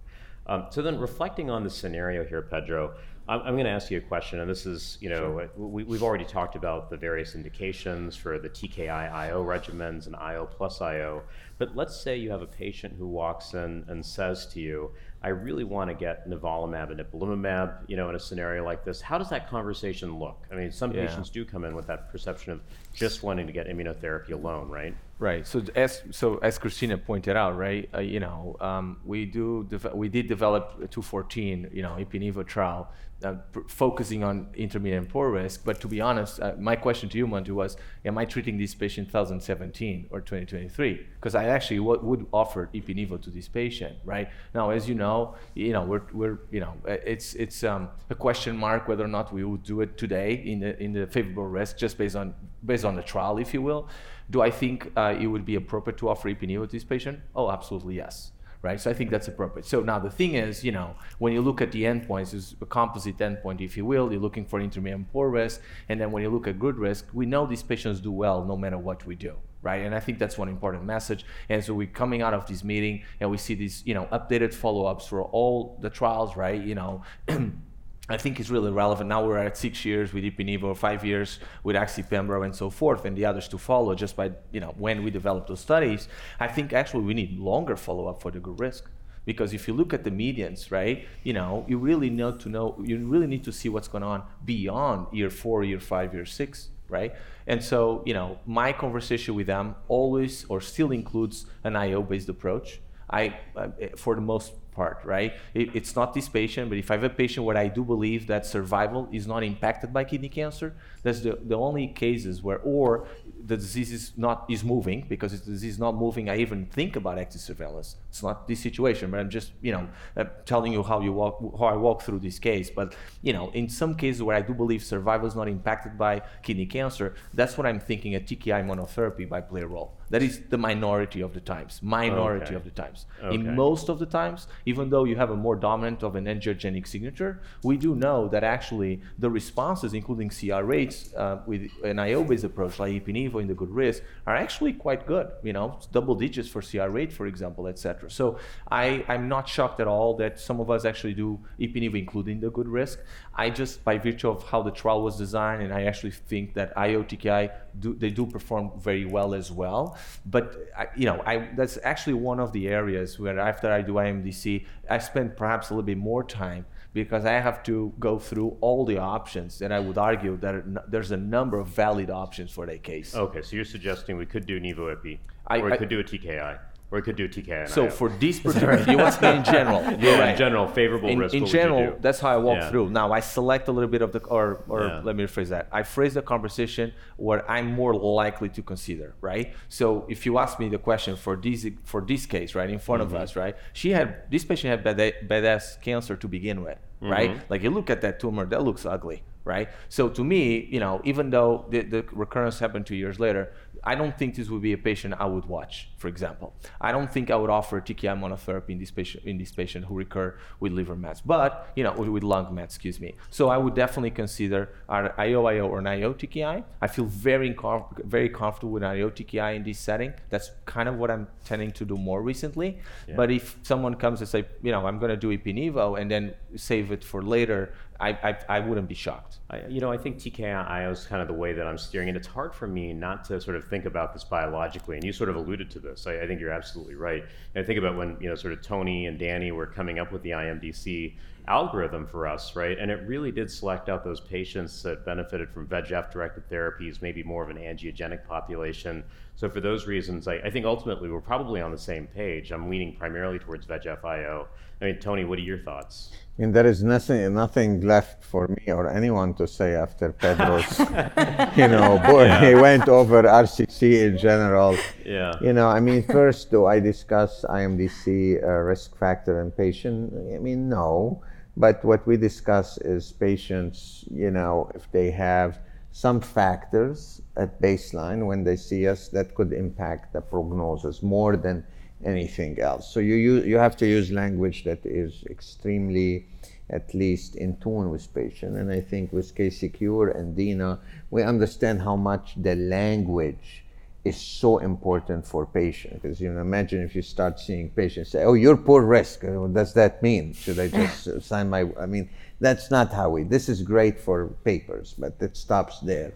Um, so then, reflecting on the scenario here, Pedro, I'm, I'm going to ask you a question, and this is, you know, sure. we, we've already talked about the various indications for the TKI IO regimens and IO plus IO. But let's say you have a patient who walks in and says to you, I really want to get nivolumab and ipilimumab, you know, in a scenario like this. How does that conversation look? I mean, some yeah. patients do come in with that perception of just wanting to get immunotherapy alone, right? Right. So as so as Cristina pointed out, right, uh, you know, um, we do we did develop 214, you know, Ipi/Nivo trial uh, focusing on intermediate and poor risk. But to be honest, uh, my question to you, Monty, was, am I treating this patient 2017 or 2023? Because I actually w- would offer Ipi/Nivo to this patient, right? Now, as you know, you know, we're, we're you know, uh, it's it's um, a question mark whether or not we would do it today in the in the favorable risk, just based on based on the trial, if you will. Do I think uh, it would be appropriate to offer Ipi/Nivo to this patient? Oh, absolutely yes right? So I think that's appropriate. So now the thing is, you know, when you look at the endpoints, it's a composite endpoint, if you will. You're looking for intermediate poor risk, and then when you look at good risk, we know these patients do well no matter what we do. Right, and I think that's one important message. And so we're coming out of this meeting, and we see these, you know, updated follow-ups for all the trials. Right, you know, I think is really relevant. Now we're at six years with Ipi/Nivo, five years with Axi/Pembro, and so forth, and the others to follow just by you know when we develop those studies. I think actually we need longer follow-up for the good risk because if you look at the medians, right, you know, you really need to know, you really need to see what's going on beyond year four, year five, year six, right? And so, you know, my conversation with them always or still includes an IO-based approach. I, uh, for the most part, right? It, it's not this patient, but if I have a patient where I do believe that survival is not impacted by kidney cancer, that's the, the only cases where, or the disease is not is moving because if the disease is not moving, I even think about active surveillance. It's not this situation, but I'm just you know uh, telling you how you walk how I walk through this case. But you know, in some cases where I do believe survival is not impacted by kidney cancer, that's what I'm thinking a TKI monotherapy might play a role. That is the minority of the times. Minority okay. of the times. Okay. In most of the times, even though you have a more dominant of an angiogenic signature, we do know that actually the responses, including CR rates uh, with an IO-based approach like Ipi/Nivo in the good risk, are actually quite good. You know, double digits for CR rate, for example, etc. So I, I'm not shocked at all that some of us actually do Ipi/Nivo including the good risk. I just, by virtue of how the trial was designed, and I actually think that IO TKI do they do perform very well as well. But I, you know, I, that's actually one of the areas where after I do IMDC, I spend perhaps a little bit more time because I have to go through all the options, and I would argue that there's a number of valid options for that case. Okay, so you're suggesting we could do Nivo Ipi, or we could do a TKI. Or we could do TKI. So for this particular, you ask me in general. Yeah, right. in general, favorable in, risk. in what would you general, that's how I walk Yeah. through. Now I select a little bit of the, or, or Yeah. let me rephrase that. I phrase the conversation where I'm more likely to consider, right? So if you ask me the question for this for this case, right, in front Mm-hmm. of us, right, she had this patient had bad, badass cancer to begin with, right? Mm-hmm. Like you look at that tumor, that looks ugly, right? So to me, you know, even though the, the recurrence happened two years later, I don't think this would be a patient I would watch, for example. I don't think I would offer TKI monotherapy in this patient in this patient who recur with liver mets, but you know, with lung mets, excuse me. So I would definitely consider our IO-IO or an IO TKI. I feel very very comfortable with an IO TKI in this setting. That's kind of what I'm tending to do more recently. But if someone comes and say, you know, I'm going to do Ipinivo and then save it for later, I, I, I wouldn't be shocked. I, you know, I think TKI is kind of the way that I'm steering, and it's hard for me not to sort of think about this biologically. And you sort of alluded to this. I, I think you're absolutely right. And I think about when you know, sort of Tony and Danny were coming up with the IMDC algorithm for us, right? And it really did select out those patients that benefited from VEGF-directed therapies, maybe more of an angiogenic population. So for those reasons, I, I think ultimately we're probably on the same page. I'm leaning primarily towards VEGF-IO. I mean, Tony, what are your thoughts? I mean, there is nothing, nothing left for me or anyone to say after Pedro's, you know, boy, he went over RCC in general. Yeah. You know, I mean, first, do I discuss IMDC uh, risk factor in patient? I mean, no. But what we discuss is patients, you know, if they have some factors at baseline when they see us that could impact the prognosis more than anything else. So you use, you have to use language that is extremely, at least in tune with patient. And I think with KC Cure and Dena, we understand how much the language is so important for patient. Because you know, imagine if you start seeing patients say, "Oh, you're poor risk." Uh, What does that mean? Should I just uh, sign my? I mean, that's not how we. This is great for papers, but it stops there.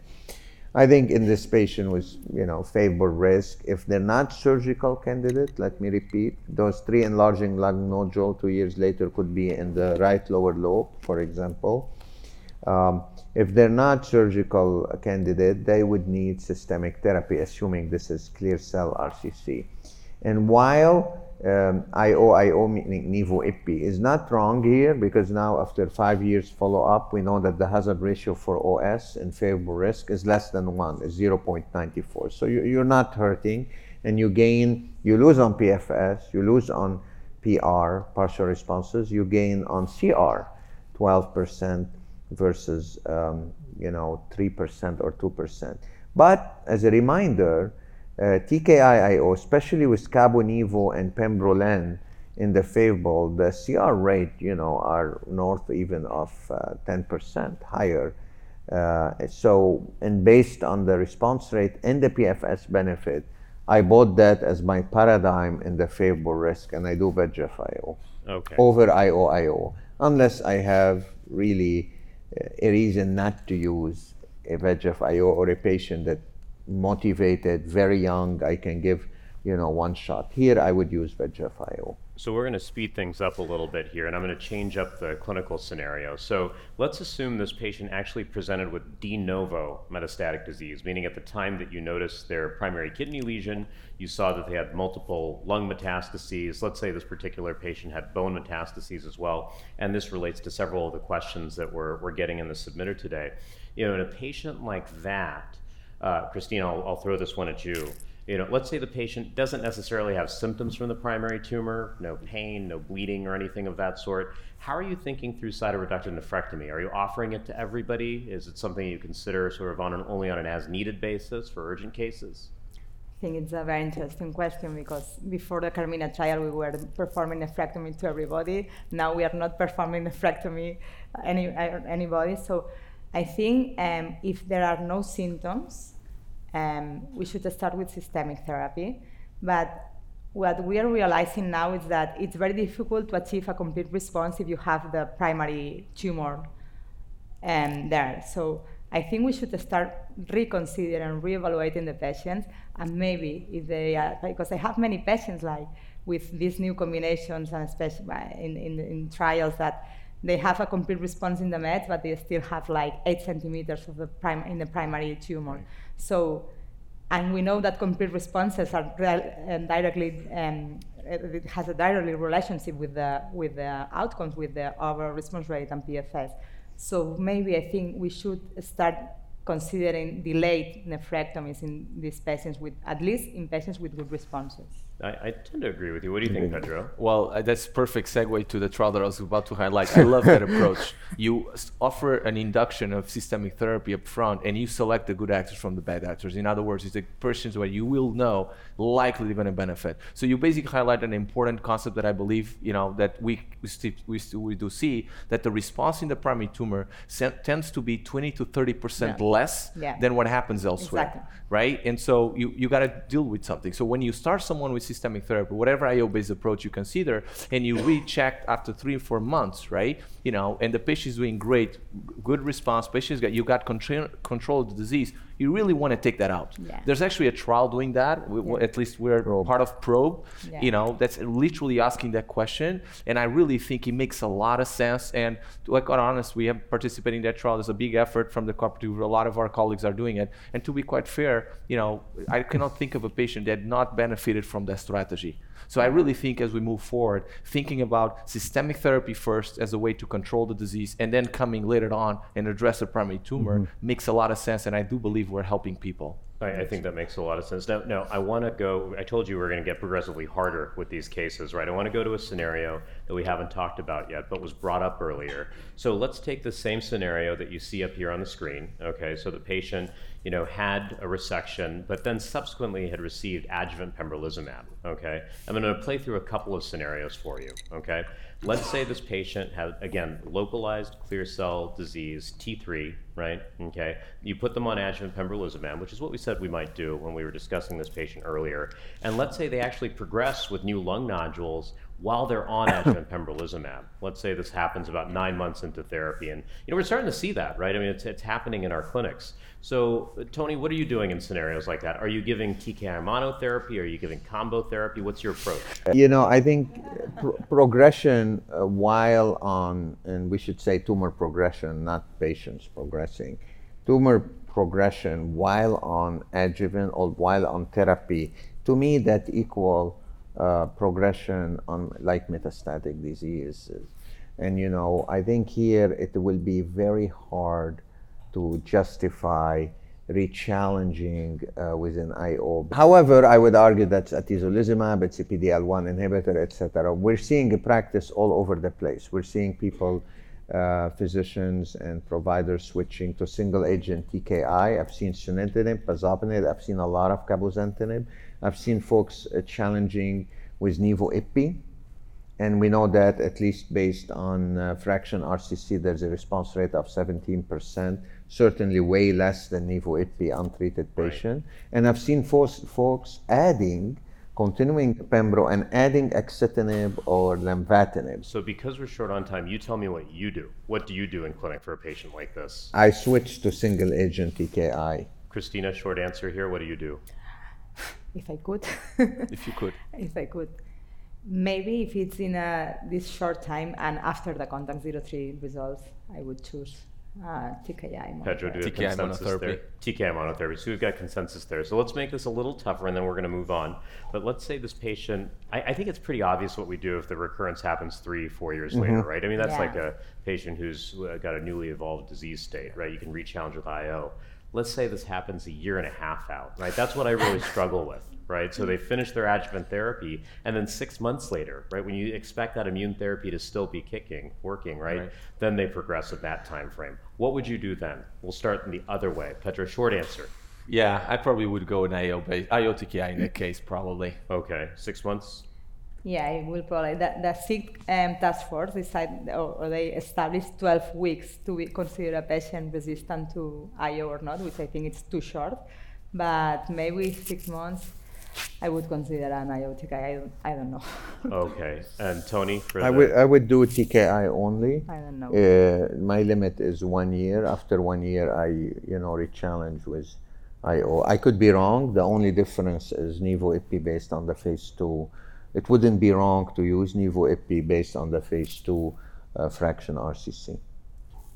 I think in this patient with you know favorable risk, if they're not surgical candidate, let me repeat, those three enlarging lung nodule two years later could be in the right lower lobe, for example. Um, if they're not surgical candidate, they would need systemic therapy, assuming this is clear cell RCC. And while um, meaning Nivo IPI, is not wrong here, because now after five years follow up, we know that the hazard ratio for OS and favorable risk is less than one, is 0.94. So you, you're not hurting, and you gain, you lose on PFS, you lose on PR, partial responses, you gain on CR, 12% versus um, you know 3% or 2%. But as a reminder, uh, TKI-IO, especially with Cabo-Nivo and Pembrolizumab in the favorable, the CR rate, you know, are north even of uh, 10% higher. Uh, so, and based on the response rate and the PFS benefit, I bought that as my paradigm in the favorable risk, and I do VEGF-IO Okay. over IO-IO, unless I have really uh, a reason not to use a VEGF-IO or a patient that motivated, very young, I can give, you know, one shot. Here, I would use VEGF-IO. So we're going to speed things up a little bit here, and I'm going to change up the clinical scenario. So let's assume this patient actually presented with de novo metastatic disease, meaning at the time that you noticed their primary kidney lesion, you saw that they had multiple lung metastases. Let's say this particular patient had bone metastases as well, and this relates to several of the questions that we're, we're getting in the submitter today. You know, in a patient like that, uh, Cristina, I'll, I'll throw this one at you. You know, let's say the patient doesn't necessarily have symptoms from the primary tumor, no pain, no bleeding, or anything of that sort. How are you thinking through cytoreductive nephrectomy? Are you offering it to everybody? Is it something you consider sort of on an, only on an as-needed basis for urgent cases? I think it's a very interesting question because before the CARMENA trial, we were performing nephrectomy to everybody. Now we are not performing nephrectomy any anybody. So I think um, if there are no symptoms, um, we should start with systemic therapy. But what we are realizing now is that it's very difficult to achieve a complete response if you have the primary tumor um, there. So I think we should start reconsidering, reevaluating the patients, and maybe if they are, because I have many patients like with these new combinations and especially in, in, in trials that they have a complete response in the meds, but they still have like eight centimeters of the prim- in the primary tumor. So And we know that complete responses are real, directly um, it has a directly relationship with the with the outcomes with the overall response rate and PFS. So maybe I think we should start considering delayed nephrectomies in these patients with at least in patients with good responses. I, I, tend to agree with you. What do you think, Pedro? Well, uh, that's perfect segue to the trial that I was about to highlight. I love that approach. You offer an induction of systemic therapy up front, and you select the good actors from the bad actors. In other words, it's the persons where you will know likely they're going to benefit. So you basically highlight an important concept that I believe, you know, that we we, st- we, st- we do see that the response in the primary tumor se- tends to be 20 to 30 percent yeah. less yeah. than what happens elsewhere, exactly. right? And so you you got to deal with something. So when you start someone with systemic therapy, whatever IO-based approach you consider, and you recheck after three or four months, right? You know, and the patient is doing great, good response. Patients got you got control control of the disease you really want to take that out. Yeah. There's actually a trial doing that. We, yeah. At least we're PROBE. part of PROBE. Yeah. You know, that's literally asking that question, and I really think it makes a lot of sense. And to be quite honest, we have participated in that trial. There's a big effort from the cooperative. A lot of our colleagues are doing it. And to be quite fair, you know, I cannot think of a patient that not benefited from that strategy. So I really think as we move forward, thinking about systemic therapy first as a way to control the disease and then coming later on and address the primary tumor mm-hmm. makes a lot of sense. And I do believe we're helping people. I, I, think that makes a lot of sense. Now, now I want to go. I told you we are going to get progressively harder with these cases, right? I want to go to a scenario that we haven't talked about yet, but was brought up earlier. So let's take the same scenario that you see up here on the screen. Okay, so the patient, you know, had a resection, but then subsequently had received adjuvant pembrolizumab. Okay, I'm going to play through a couple of scenarios for you. Okay, let's say this patient had again localized clear cell disease T3 right? Okay. You put them on adjuvant pembrolizumab which is what we said we might do when we were discussing this patient earlier. And let's say they actually progress with new lung nodules while they're on adjuvant pembrolizumab. Let's say this happens about nine months into therapy, and you know we're starting to see that, right? I mean, it's, it's happening in our clinics. So, Tony, what are you doing in scenarios like that? Are you giving TKI monotherapy? Are you giving combo therapy? What's your approach? You know, I think pro- progression uh, while on, and we should say tumor progression, not patients progressing. Tumor progression while on adjuvant or while on therapy, to me, that equal uh, progression on like metastatic diseases. And you know, I think here it will be very hard to justify re-challenging uh, with an IO. However, I would argue that atezolizumab, it's a PD-L1 inhibitor, etc. We're seeing a practice all over the place. We're seeing people, uh, physicians and providers switching to single-agent TKI. I've seen sunitinib, pazopanib. I've seen a lot of cabozantinib. I've seen folks uh, challenging with nivo-ipi. And we know that at least based on uh, FRACTION RCC, there's a response rate of 17%, certainly way less than nivo-ipi untreated patient. Right. And I've seen folks, folks adding, continuing pembro and adding axitinib or lenvatinib. So because we're short on time, you tell me what you do. What do you do in clinic for a patient like this? I switch to single agent TKI. Cristina, short answer here. What do you do? If I could. if you could. If I could maybe if it's in a, this short time and after the CONTACT 03 results, I would choose uh, TKI monotherapy. Pedro, do TKI consensus monotherapy. there. TKI monotherapy. So we've got consensus there. So let's make this a little tougher, and then we're going to move on. But let's say this patient. I, I, think it's pretty obvious what we do if the recurrence happens three, four years mm-hmm. later, right? I mean, that's yeah. like a patient who's got a newly evolved disease state, right? You can re-challenge with IO. Let's say this happens a year and a half out, right? That's what I really struggle with right? So they finish their adjuvant therapy, and then six months later, right, when you expect that immune therapy to still be kicking, working, right, right. then they progress at that time frame. What would you do then? We'll start in the other way. Pedro, short answer. Yeah, I probably would go an IO based IOTKI in that case, probably. Okay, six months. Yeah, it will probably. The, the SITC um, task force decided, or, or, they established 12 weeks to be, consider a patient resistant to IO or not, which I think it's too short. But maybe six months I would consider an IoTKI. I don't, I don't know. okay. And Tony, for I the... would I would do TKI only. I don't know. Uh, my limit is one year. After one year, I you know re-challenge with IO. I could be wrong. The only difference is Nivo Ipi based on the phase two. It wouldn't be wrong to use Nivo Ipi based on the phase two uh, FRACTION RCC.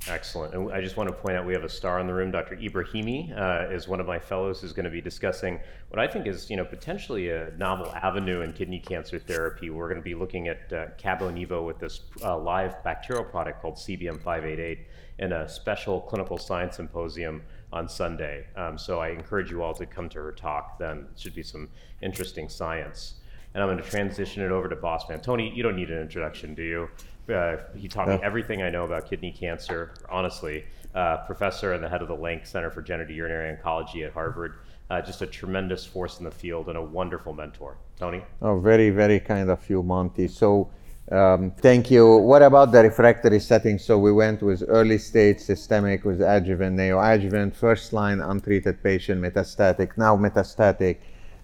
Excellent. And I just want to point out we have a star in the room. Dr. Ebrahimi uh, is one of my fellows who's going to be discussing what I think is, you know, potentially a novel avenue in kidney cancer therapy. We're going to be looking at uh, Cabo with this uh, live bacterial product called CBM 588 in a special clinical science symposium on Sunday. Um, so I encourage you all to come to her talk. Then it should be some interesting science. And I'm going to transition it over to Boss. Tony, you don't need an introduction, do you? Uh, he taught me everything I know about kidney cancer, honestly. Uh, professor and the head of the Lank Center for Genitourinary Oncology at Harvard. Uh, just a tremendous force in the field and a wonderful mentor. Tony? Oh, very, very kind of you, Monty. So, um, thank you. What about the refractory setting? So, we went with early stage systemic, with adjuvant, neoadjuvant, first line untreated patient, metastatic, now metastatic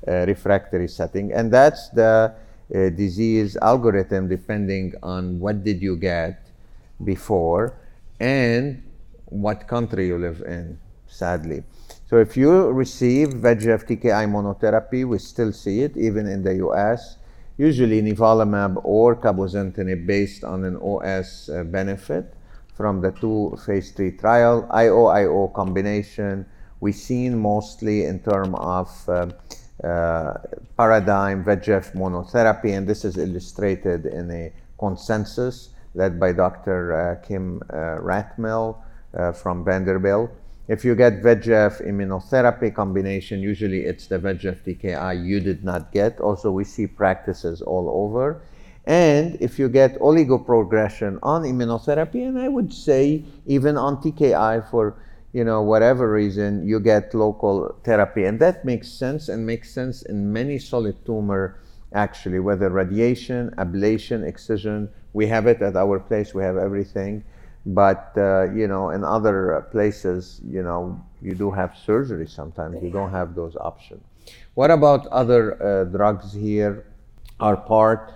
refractory setting. And that's the uh, disease algorithm depending on what did you get before and what country you live in, sadly. So if you receive VEGF TKI monotherapy, we still see it even in the US, usually nivolumab or cabozantinib based on an OS uh, benefit from the two phase three trial, IO-IO combination, We've seen mostly in terms of uh, uh, paradigm VEGF monotherapy, and this is illustrated in a consensus led by Dr. Uh, Kim uh, Rathmell from Vanderbilt. If you get VEGF immunotherapy combination, usually it's the VEGF TKI you did not get. Also, we see practices all over. And if you get oligoprogression on immunotherapy, and I would say even on TKI for you know, whatever reason, you get local therapy. And that makes sense and makes sense in many solid tumor, actually, whether radiation, ablation, excision. We have it at our place, we have everything. But, uh, you know, in other places, you know, you do have surgery sometimes. You don't have those options. What about other uh, drugs here are part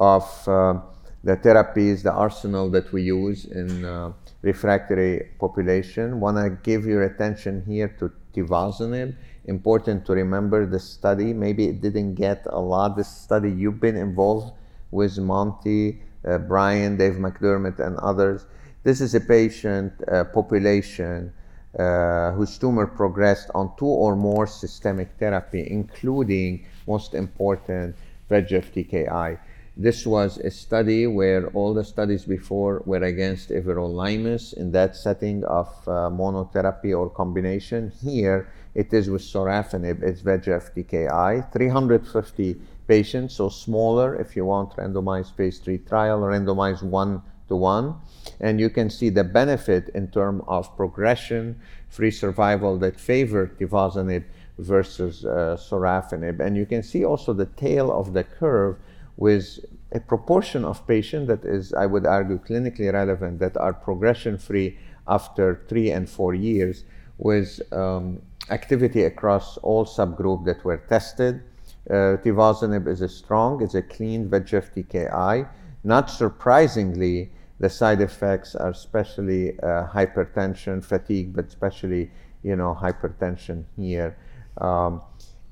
of uh, the therapies, the arsenal that we use in uh, refractory population. Want to give your attention here to tivozanib. Important to remember the study. Maybe it didn't get a lot. This study you've been involved with Monty, uh, Brian, Dave McDermott, and others. This is a patient uh, population uh, whose tumor progressed on two or more systemic therapy, including, most important, VEGF TKI. This was a study where all the studies before were against everolimus in that setting of uh, monotherapy or combination. Here it is with sorafenib, it's VEGF TKI, 350 patients, so smaller if you want randomized phase three trial, randomized one to one. And you can see the benefit in terms of progression, free survival that favored tivozanib versus uh, sorafenib. And you can see also the tail of the curve with a proportion of patients that is, I would argue, clinically relevant that are progression free after three and four years with um, activity across all subgroups that were tested. Uh, is a strong, it's a clean VEGF TKI. Not surprisingly, the side effects are especially uh, hypertension, fatigue, but especially you know hypertension here. Um,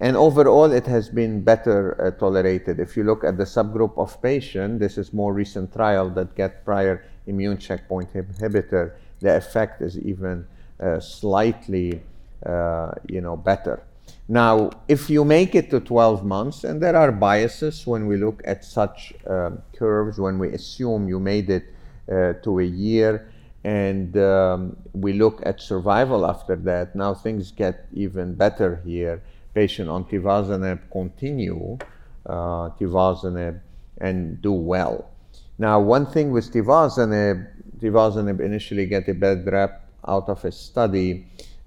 and overall, it has been better uh, tolerated. If you look at the subgroup of patients, this is more recent trial that get prior immune checkpoint inhibitor, the effect is even uh, slightly, uh, you know, better. Now, if you make it to 12 months, and there are biases when we look at such um, curves, when we assume you made it uh, to a year, and um, we look at survival after that, now things get even better here patient on tivozanib continue uh, tivozanib and do well. Now, one thing with tivozanib, tivozanib initially get a bad rep out of a study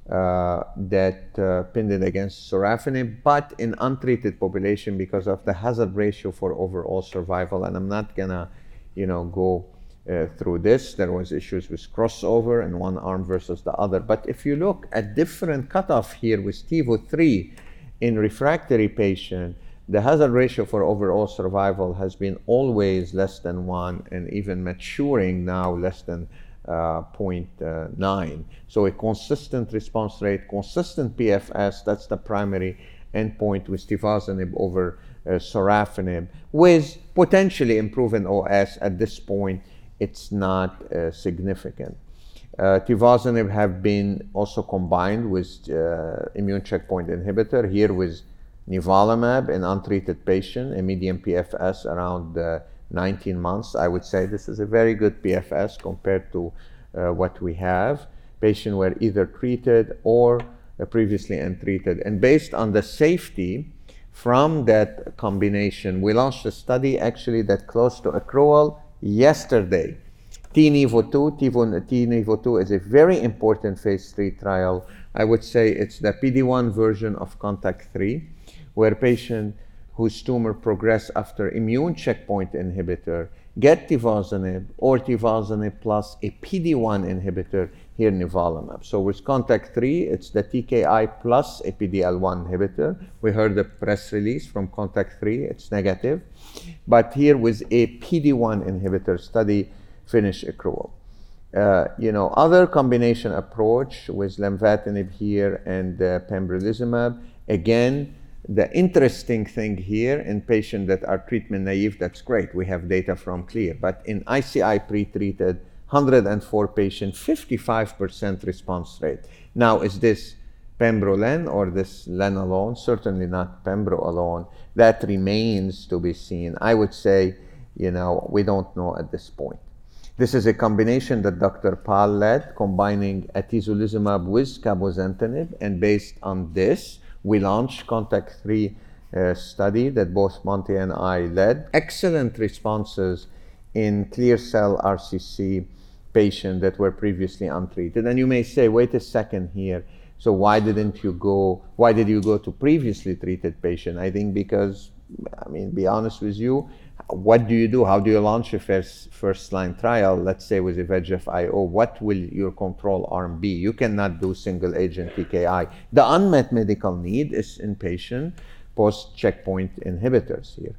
uh, that uh, pinned it against sorafenib, but in untreated population because of the hazard ratio for overall survival. And I'm not gonna, you know, go uh, through this. There was issues with crossover in one arm versus the other. But if you look at different cutoff here with TiVo 3, in refractory patient, the hazard ratio for overall survival has been always less than one and even maturing now less than uh, 0.9. So a consistent response rate, consistent PFS, that's the primary endpoint with tivozanib over uh, sorafenib, with potentially improving OS. At this point, it's not uh, significant. Uh, tivozanib have been also combined with uh, immune checkpoint inhibitor here with nivolumab in untreated patient, a median PFS around uh, 19 months. I would say this is a very good PFS compared to uh, what we have. Patients were either treated or uh, previously untreated. And based on the safety from that combination, we launched a study actually that close to accrual yesterday. TiNivo 2, TiNivo 2 is a very important phase 3 trial. I would say it's the PD-1 version of Contact 3, where patients whose tumor progress after immune checkpoint inhibitor get tivozanib or tivozanib plus a PD-1 inhibitor, here nivolumab. So with Contact 3, it's the TKI plus a PD-L1 inhibitor. We heard the press release from Contact 3, it's negative. But here with a PD-1 inhibitor study, finish accrual. Uh, you know, other combination approach with lenvatinib here and uh, pembrolizumab, again, the interesting thing here in patients that are treatment naive, that's great. We have data from CLEAR. But in ICI pre-treated, 104 patients, 55% response rate. Now, is this pembrolizumab or this len alone? Certainly not pembro alone. That remains to be seen. I would say, you know, we don't know at this point. This is a combination that Dr. Pal led, combining atezolizumab with cabozantinib, and based on this, we launched Contact 3 uh, study that both Monty and I led. Excellent responses in clear cell RCC patients that were previously untreated. And you may say, wait a second here. So why didn't you go? Why did you go to previously treated patient? I think because, I mean, be honest with you, what do you do? How do you launch a first first line trial? Let's say with a VEGF IO, what will your control arm be? You cannot do single agent TKI. The unmet medical need is in patient post checkpoint inhibitors here.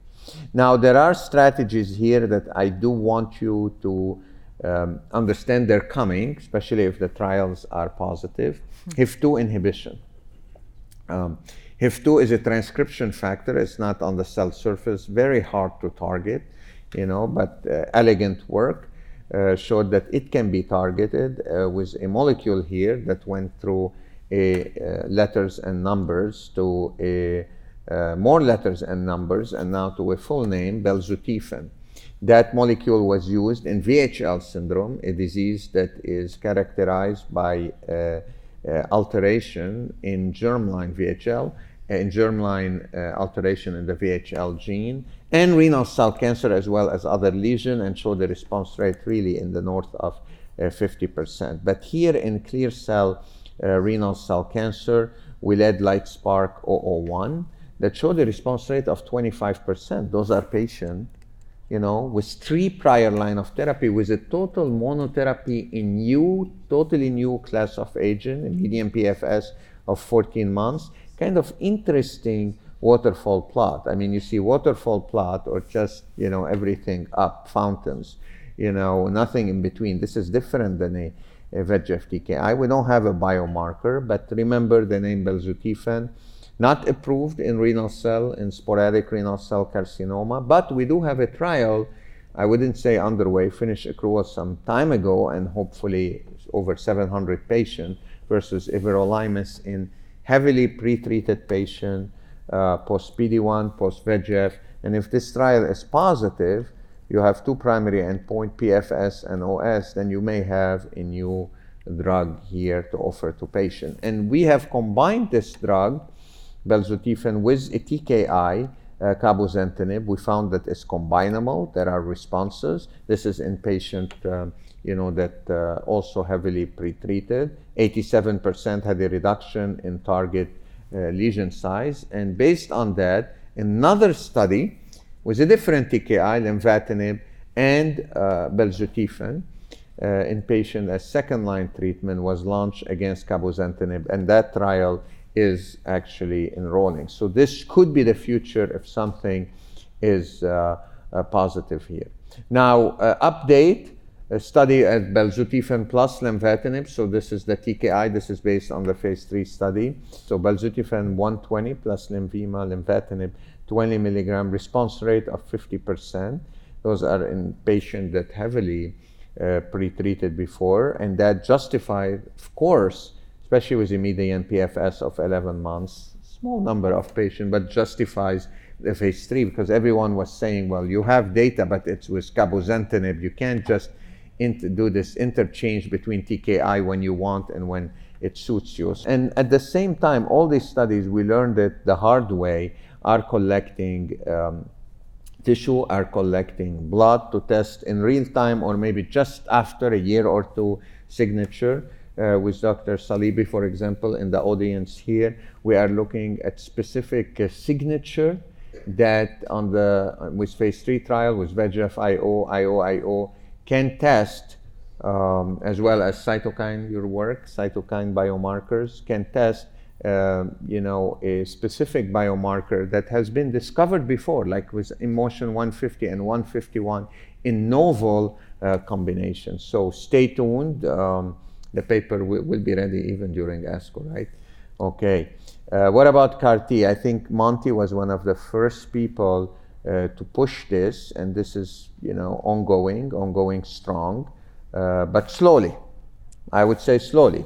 Now there are strategies here that I do want you to um, understand they're coming, especially if the trials are positive. Mm-hmm. HIF2 inhibition. Um, HIF2 is a transcription factor. It's not on the cell surface. Very hard to target, you know, but uh, elegant work uh, showed that it can be targeted uh, with a molecule here that went through a, uh, letters and numbers to a, uh, more letters and numbers and now to a full name, belzutifan. That molecule was used in VHL syndrome, a disease that is characterized by uh, alteration in germline VHL in germline uh, alteration in the VHL gene, and renal cell cancer as well as other lesion, and show the response rate really in the north of uh, 50%. But here in clear cell uh, renal cell cancer, we led LITESPARK 001 that showed the response rate of 25%. Those are patients, you know, with three prior line of therapy with a total monotherapy in new, totally new class of agent, a median PFS of 14 months, kind of interesting waterfall plot. I mean, you see waterfall plot or just, you know, everything up, fountains, you know, nothing in between. This is different than a, a VEGF TKI. We don't have a biomarker, but remember the name belzutifan, not approved in renal cell, in sporadic renal cell carcinoma, but we do have a trial, I wouldn't say underway, finished accrual some time ago, and hopefully over 700 patients versus everolimus in heavily pretreated patient, uh, post PD1, post VEGF. And if this trial is positive, you have two primary endpoint, PFS and OS, then you may have a new drug here to offer to patient. And we have combined this drug, belzutifan, with a TKI, uh, cabozantinib. We found that it's combinable. There are responses. This is in patient um, you know, that uh, also heavily pretreated. 87% had a reduction in target uh, lesion size. And based on that, another study with a different TKI, lenvatinib, and uh, belzutifan, uh, in patient as second line treatment was launched against cabozantinib, and that trial is actually enrolling. So this could be the future if something is uh, uh, positive here. Now, uh, update a study at belzutifan plus lenvatinib. So this is the TKI. This is based on the phase three study. So belzutifan 120 plus Lenvima, lenvatinib 20 milligram response rate of 50%. Those are in patients that heavily uh, pre-treated before, and that justified, of course, especially with a median PFS of 11 months, small number of patients, but justifies the phase three because everyone was saying, well, you have data, but it's with cabozantinib. You can't just do this interchange between TKI when you want and when it suits you. And at the same time, all these studies, we learned it the hard way, are collecting um, tissue, are collecting blood to test in real time or maybe just after a year or two signature. Uh, with Dr. Saliby, for example, in the audience here, we are looking at specific uh, signature that on the uh, with phase three trial with VEGF IO, IO, IO can test um, as well as cytokine, your work, cytokine biomarkers can test, uh, you know, a specific biomarker that has been discovered before, like with IMmotion 150 and 151 in novel uh, combinations. So stay tuned. Um, the paper will, will, be ready even during ASCO, right? Okay. Uh, what about CAR T? I think Monty was one of the first people uh, to push this, and this is, you know, ongoing, ongoing strong. Uh, but slowly. I would say slowly.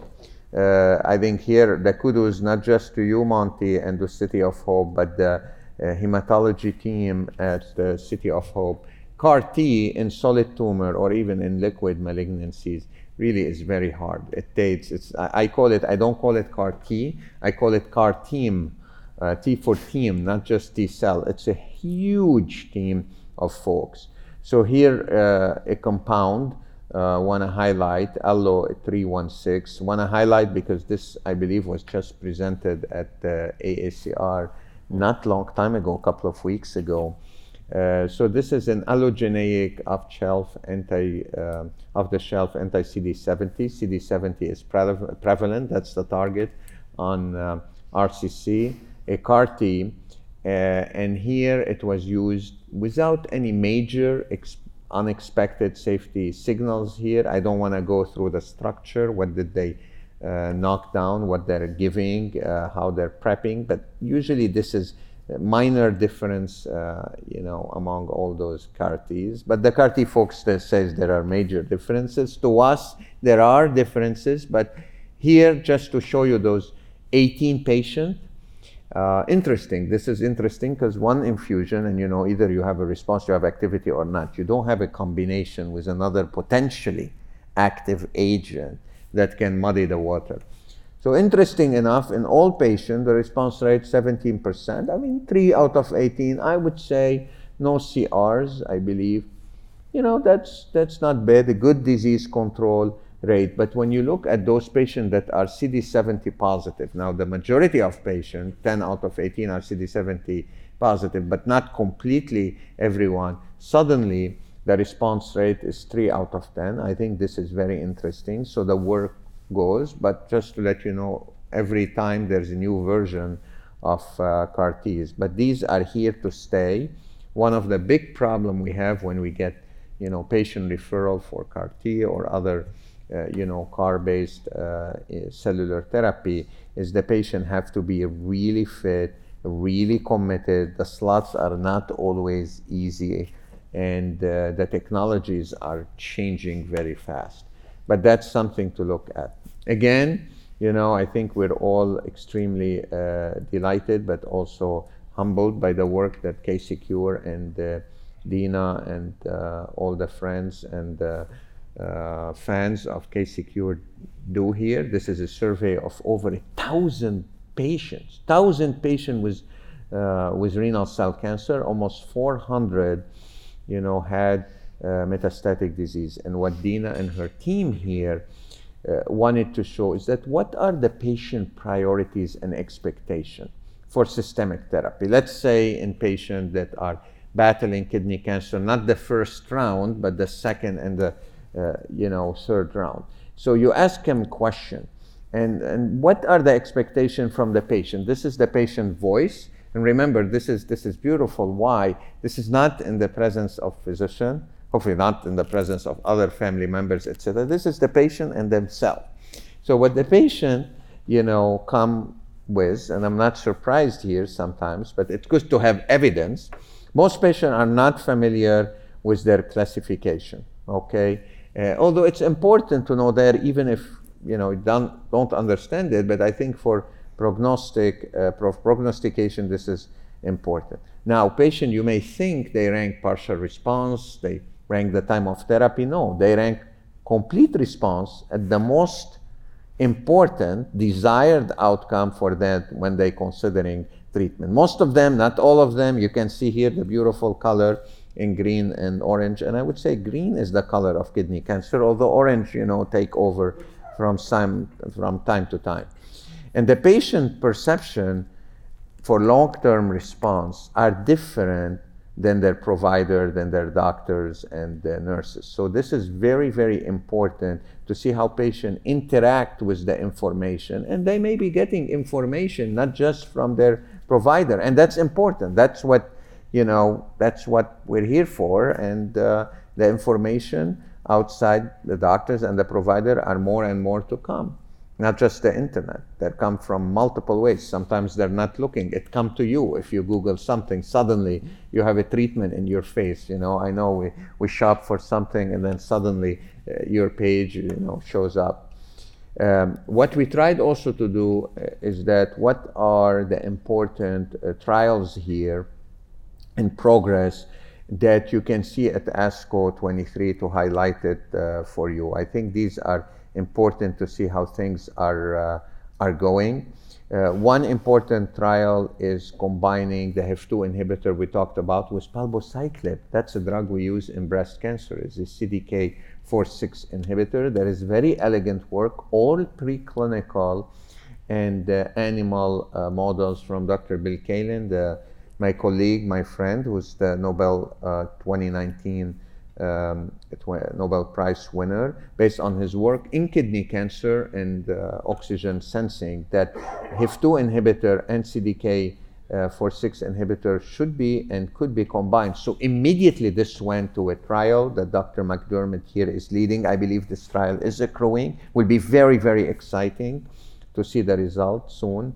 Uh, I think here the kudos not just to you, Monty, and the City of Hope, but the uh, hematology team at the City of Hope. CAR T in solid tumor or even in liquid malignancies really is very hard. It takes, it's, I, call it, I don't call it CAR T, I call it CAR team, uh, T for team, not just T cell. It's a huge team of folks. So here, uh, a compound uh, want to highlight Allo 316. Want to highlight because this, I believe, was just presented at the AACR not long time ago, a couple of weeks ago. Uh, so this is an allogeneic off-shelf anti, uh, off-the-shelf anti-CD70. CD70 is pre- prevalent. That's the target on uh, RCC. A CAR T, uh, and here it was used without any major exp- unexpected safety signals here. I don't want to go through the structure. What did they uh, knock down? What they're giving? Uh, how they're prepping? But usually this is minor difference, uh, you know, among all those CAR-Ts. But the CAR-T folks says there are major differences. To us, there are differences, but here, just to show you those 18 patients, uh, interesting. This is interesting because one infusion, and you know, either you have a response, you have activity or not. You don't have a combination with another potentially active agent that can muddy the water. So interesting enough, in all patients, the response rate 17%. I mean, three out of 18. I would say no CRs. I believe, you know, that's that's not bad. A good disease control rate. But when you look at those patients that are CD70 positive, now the majority of patients, 10 out of 18 are CD70 positive, but not completely everyone, suddenly the response rate is 3 out of 10. I think this is very interesting. So the work goes, but just to let you know, every time there's a new version of uh, CAR Ts. But these are here to stay. One of the big problem we have when we get, you know, patient referral for CAR T or other you know, CAR-based uh, cellular therapy is the patient have to be really fit, really committed. The slots are not always easy, and uh, the technologies are changing very fast. But that's something to look at. Again, you know, I think we're all extremely uh, delighted, but also humbled by the work that KC Cure and uh, Dena and uh, all the friends and uh, fans of KC Cure do here. This is a survey of over a thousand patients, thousand patients with uh, with renal cell cancer. Almost 400, you know, had uh, metastatic disease. And what Dena and her team here uh, wanted to show is that what are the patient priorities and expectation for systemic therapy? Let's say in patients that are battling kidney cancer, not the first round, but the second and the uh, you know, third round. So you ask him question, and, and what are the expectations from the patient? This is the patient voice. And remember, this is, this is beautiful. Why? This is not in the presence of physician, hopefully not in the presence of other family members, etc. This is the patient and themselves. So what the patient, you know, come with, and I'm not surprised here sometimes, but it's good to have evidence. Most patients are not familiar with their classification, okay? Uh, although it's important to know that even if you know don't, don't understand it, but I think for prognostic uh, prognostication this is important. Now, patient, you may think they rank partial response, they rank the time of therapy. No, they rank complete response at the most important desired outcome for that when they considering treatment. Most of them, not all of them, you can see here the beautiful color in green and orange. And I would say green is the color of kidney cancer, although orange, you know, take over from time, from time to time. And the patient perception for long-term response are different than their provider, than their doctors and the nurses. So this is very, very important to see how patients interact with the information. And they may be getting information not just from their provider. And that's important. That's what, you know, that's what we're here for. And uh, the information outside the doctors and the provider are more and more to come not just the internet. They come from multiple ways. Sometimes they're not looking. It come to you if you Google something. Suddenly you have a treatment in your face. You know, I know we, we shop for something and then suddenly uh, your page you know shows up. Um, what we tried also to do uh, is that what are the important uh, trials here in progress that you can see at ASCO 23 to highlight it uh, for you. I think these are important to see how things are, uh, are going. Uh, one important trial is combining the HIF2 inhibitor we talked about with palbociclib. That's a drug we use in breast cancer. It's a CDK4/6 inhibitor. There is very elegant work, all preclinical and uh, animal uh, models from Dr. Bill Kaelin, the, my colleague, my friend, who's the Nobel uh, 2019 um, Nobel Prize winner, based on his work in kidney cancer and uh, oxygen sensing, that HIF2 inhibitor and CDK uh, 4/6 inhibitor should be and could be combined. So immediately this went to a trial that Dr. McDermott here is leading. I believe this trial is accruing. Will be very very exciting to see the results soon.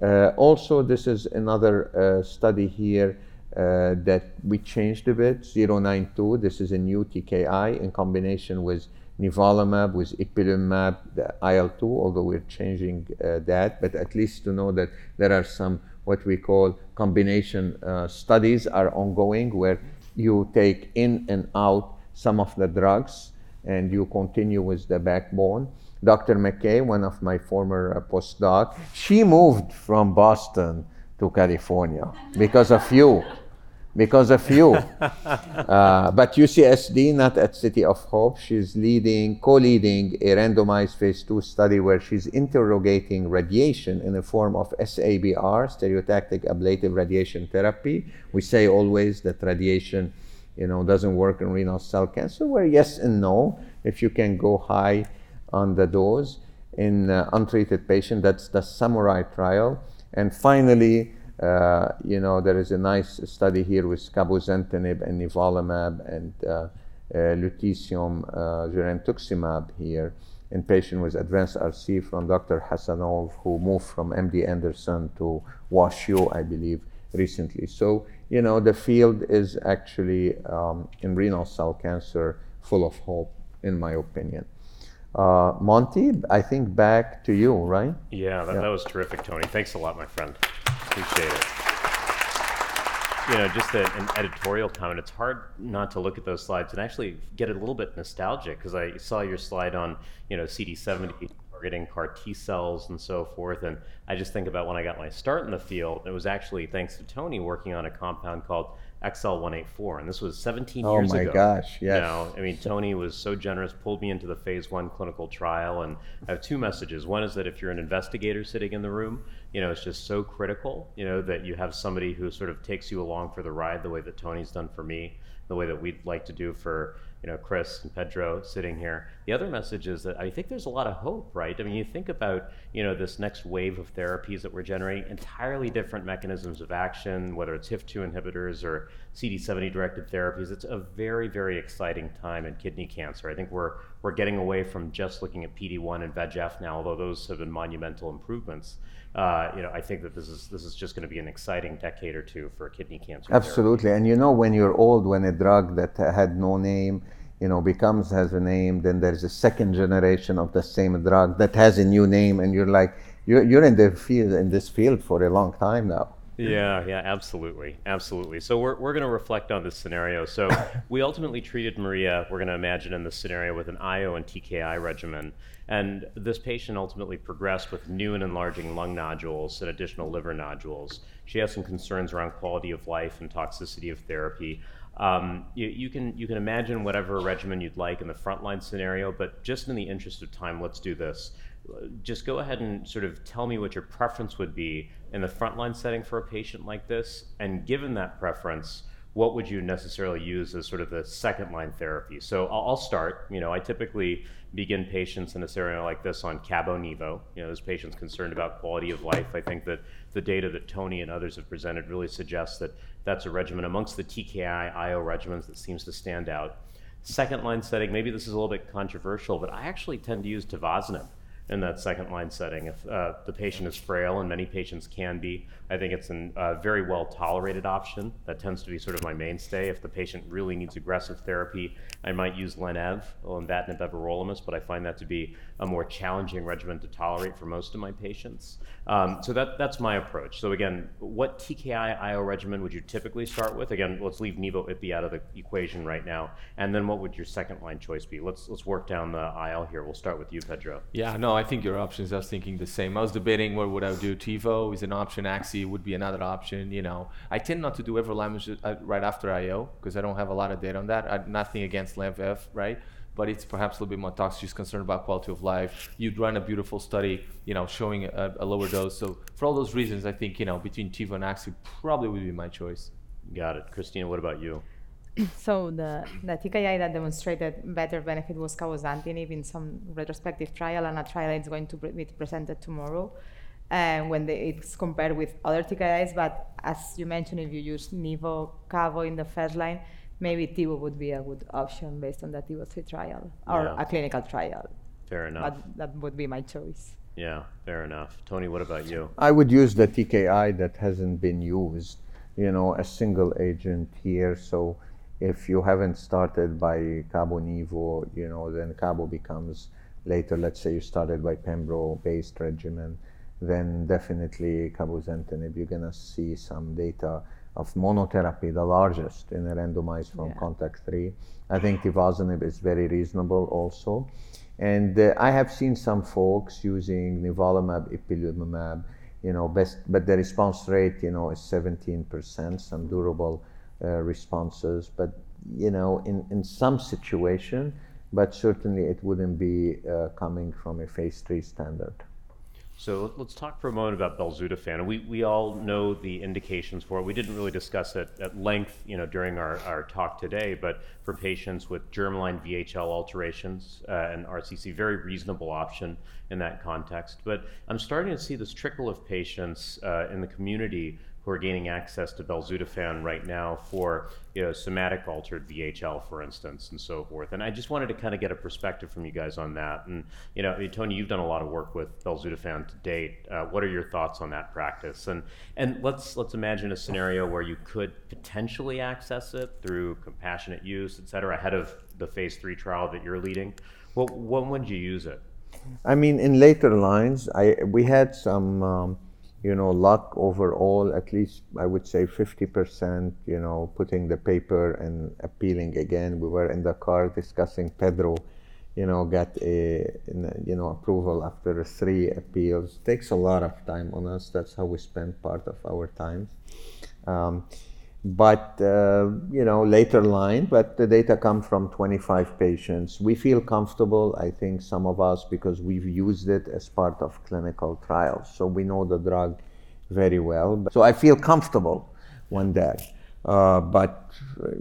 Uh, also, this is another uh, study here uh, that we changed a bit. 092, this is a new TKI in combination with nivolumab, with ipilimumab, the IL-2, although we're changing that, but at least to know that there are some what we call combination studies are ongoing where you take in and out some of the drugs and you continue with the backbone. Dr. McKay, one of my former uh, postdoc, she moved from Boston to California because of you. Because of you. uh, but UCSD, not at City of Hope, she's leading, co-leading a randomized phase two study where she's interrogating radiation in the form of SABR, stereotactic ablative radiation therapy. We say always that radiation, you know, doesn't work in renal cell cancer, where yes and no, if you can go high on the dose in uh, untreated patient, that's the Samurai trial. And finally, uh, you know, there is a nice study here with cabozantinib and nivolumab and uh, uh, lutetium uh, girentuximab here in patient with advanced RC from Dr. Hassanov, who moved from MD Anderson to WashU, I believe, recently. So, you know, the field is actually um, in renal cell cancer full of hope, in my opinion. Uh, Monty, I think back to you, right? Yeah that, yeah, that was terrific, Toni. Thanks a lot, my friend. Appreciate it. You know, just a, an editorial comment. It's hard not to look at those slides and actually get a little bit nostalgic because I saw your slide on, you know, CD70 targeting CAR T cells and so forth. And I just think about when I got my start in the field, it was actually thanks to Toni working on a compound called XL184, and this was 17 oh years ago. Oh my gosh! Yes. You know, I mean, Toni was so generous, pulled me into the phase one clinical trial, and I have two messages. One is that if you're an investigator sitting in the room, you know, it's just so critical, you know, that you have somebody who sort of takes you along for the ride, the way that Toni's done for me, the way that we'd like to do for you know, Chris and Pedro sitting here. The other message is that I think there's a lot of hope, right? I mean, you think about, you know, this next wave of therapies that we're generating, entirely different mechanisms of action, whether it's HIF2 inhibitors or CD70 directed therapies. It's a very, very exciting time in kidney cancer. I think we're we're getting away from just looking at PD1 and VEGF now, although those have been monumental improvements. Uh, you know, I think that this is this is just going to be an exciting decade or two for kidney cancer. Absolutely, therapy. and you know, when you're old, when a drug that had no name, you know, becomes has a name, then there's a second generation of the same drug that has a new name, and you're like, you're, you're in the field in this field for a long time now. Yeah, yeah, absolutely, absolutely. So we're, we're going to reflect on this scenario. So we ultimately treated Maria. We're going to imagine in this scenario with an IO and TKI regimen, and this patient ultimately progressed with new and enlarging lung nodules and additional liver nodules. She has some concerns around quality of life and toxicity of therapy. Um, you, you, can you can imagine whatever regimen you'd like in the frontline scenario, but just in the interest of time, let's do this. Just go ahead and sort of tell me what your preference would be in the frontline setting for a patient like this, and given that preference, what would you necessarily use as sort of the second line therapy? So I'll, start. You know, I typically begin patients in a scenario like this on Cabo Nivo. You know, those patients concerned about quality of life. I think that the data that Toni and others have presented really suggests that that's a regimen amongst the TKI IO regimens that seems to stand out. Second line setting, maybe this is a little bit controversial, but I actually tend to use tivozanib in that second line setting. If uh, the patient is frail, and many patients can be, I think it's a uh, very well tolerated option. That tends to be sort of my mainstay. If the patient really needs aggressive therapy, I might use Len-Ev, lenvatinib, everolimus, but I find that to be a more challenging regimen to tolerate for most of my patients. Um, so that, that's my approach. So again, what TKI IO regimen would you typically start with? Again, let's leave Nivo Ipi out of the equation right now. And then what would your second line choice be? Let's let's work down the aisle here. We'll start with you, Pedro. Yeah, no, I think your options. I was thinking the same. I was debating what would I do. Tivo is an option. Axi would be another option. You know, I tend not to do everolimus uh, right after IO because I don't have a lot of data on that. I, nothing against LAMF, right? but it's perhaps a little bit more toxic. She's concerned about quality of life. You'd run a beautiful study, you know, showing a, a, lower dose. So for all those reasons, I think you know between Tivo and Axi probably would be my choice. Got it, Cristina. What about you? So the, the TKI that demonstrated better benefit was cabozantinib in some retrospective trial, and a trial is going to be presented tomorrow. And uh, when the, it's compared with other TKIs, but as you mentioned, if you use Nivo, Cabo in the first line, maybe Tivo would be a good option based on the Tivo 3 trial or yeah. a clinical trial. Fair enough. But that would be my choice. Yeah, fair enough. Toni, what about you? I would use the TKI that hasn't been used, you know, a single agent here. So if you haven't started by Cabo Nivo, you know, then Cabo becomes later, let's say you started by Pembro based regimen, then definitely cabozantinib, you're going to see some data of monotherapy, the largest in a randomized from yeah. contact three. I think tivozanib is very reasonable also. And uh, I have seen some folks using nivolumab, ipilimumab, you know, best, but the response rate, you know, is 17%, some durable uh, responses. But, you know, in, in some situation, but certainly it wouldn't be uh, coming from a phase three standard. So let's talk for a moment about belzutifan. We, we all know the indications for it. We didn't really discuss it at length, you know, during our, our talk today, but for patients with germline VHL alterations uh, and RCC, very reasonable option in that context. But I'm starting to see this trickle of patients uh, in the community who are gaining access to belzutifan right now for you know somatic altered VHL, for instance, and so forth. And I just wanted to kind of get a perspective from you guys on that. And you know, Toni, you've done a lot of work with belzutifan to date. Uh, what are your thoughts on that practice? And and let's let's imagine a scenario where you could potentially access it through compassionate use, et cetera, ahead of the phase three trial that you're leading. Well, when would you use it? I mean, in later lines, I we had some. Um, you know, luck overall, at least I would say 50%, you know, putting the paper and appealing again. We were in the car discussing Pedro, you know, got a, you know, approval after three appeals. Takes a lot of time on us. That's how we spend part of our time. Um, but uh, you know later line but the data come from 25 patients. We feel comfortable i think some of us because we've used it as part of clinical trials so we know the drug very well. So i feel comfortable one day uh, but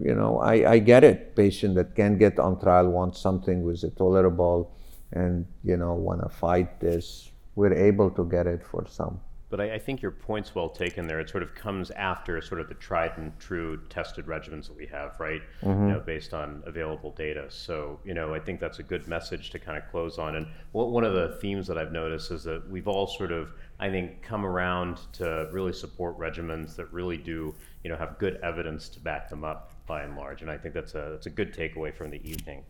you know I, I get it. Patient that can get on trial wants something with a tolerable and you know want to fight this we're able to get it for some but I, I, think your point's well taken there. It sort of comes after sort of the tried and true tested regimens that we have, right? Mm-hmm. You know, based on available data. So, you know, I think that's a good message to kind of close on. And one of the themes that I've noticed is that we've all sort of, I think, come around to really support regimens that really do, you know, have good evidence to back them up by and large, and I think that's a that's a good takeaway from the evening.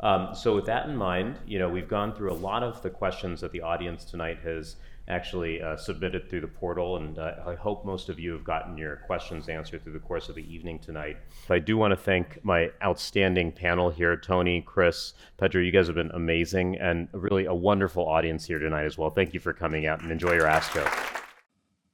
Um, so with that in mind, you know we've gone through a lot of the questions that the audience tonight has actually uh, submitted through the portal, and uh, I hope most of you have gotten your questions answered through the course of the evening tonight. But I do want to thank my outstanding panel here Toni, Chris, Pedro. You guys have been amazing, and really a wonderful audience here tonight as well. Thank you for coming out and enjoy your ASCO.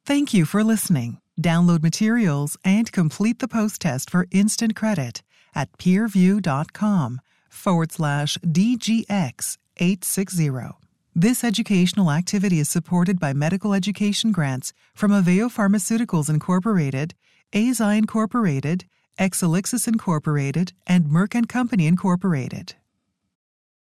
Thank you for listening. Download materials and complete the post test for instant credit at peerview.com forward slash DGX 860. This educational activity is supported by medical education grants from Aveo Pharmaceuticals Incorporated, Eisai Incorporated, Exelixis Incorporated, and Merck & Company Incorporated.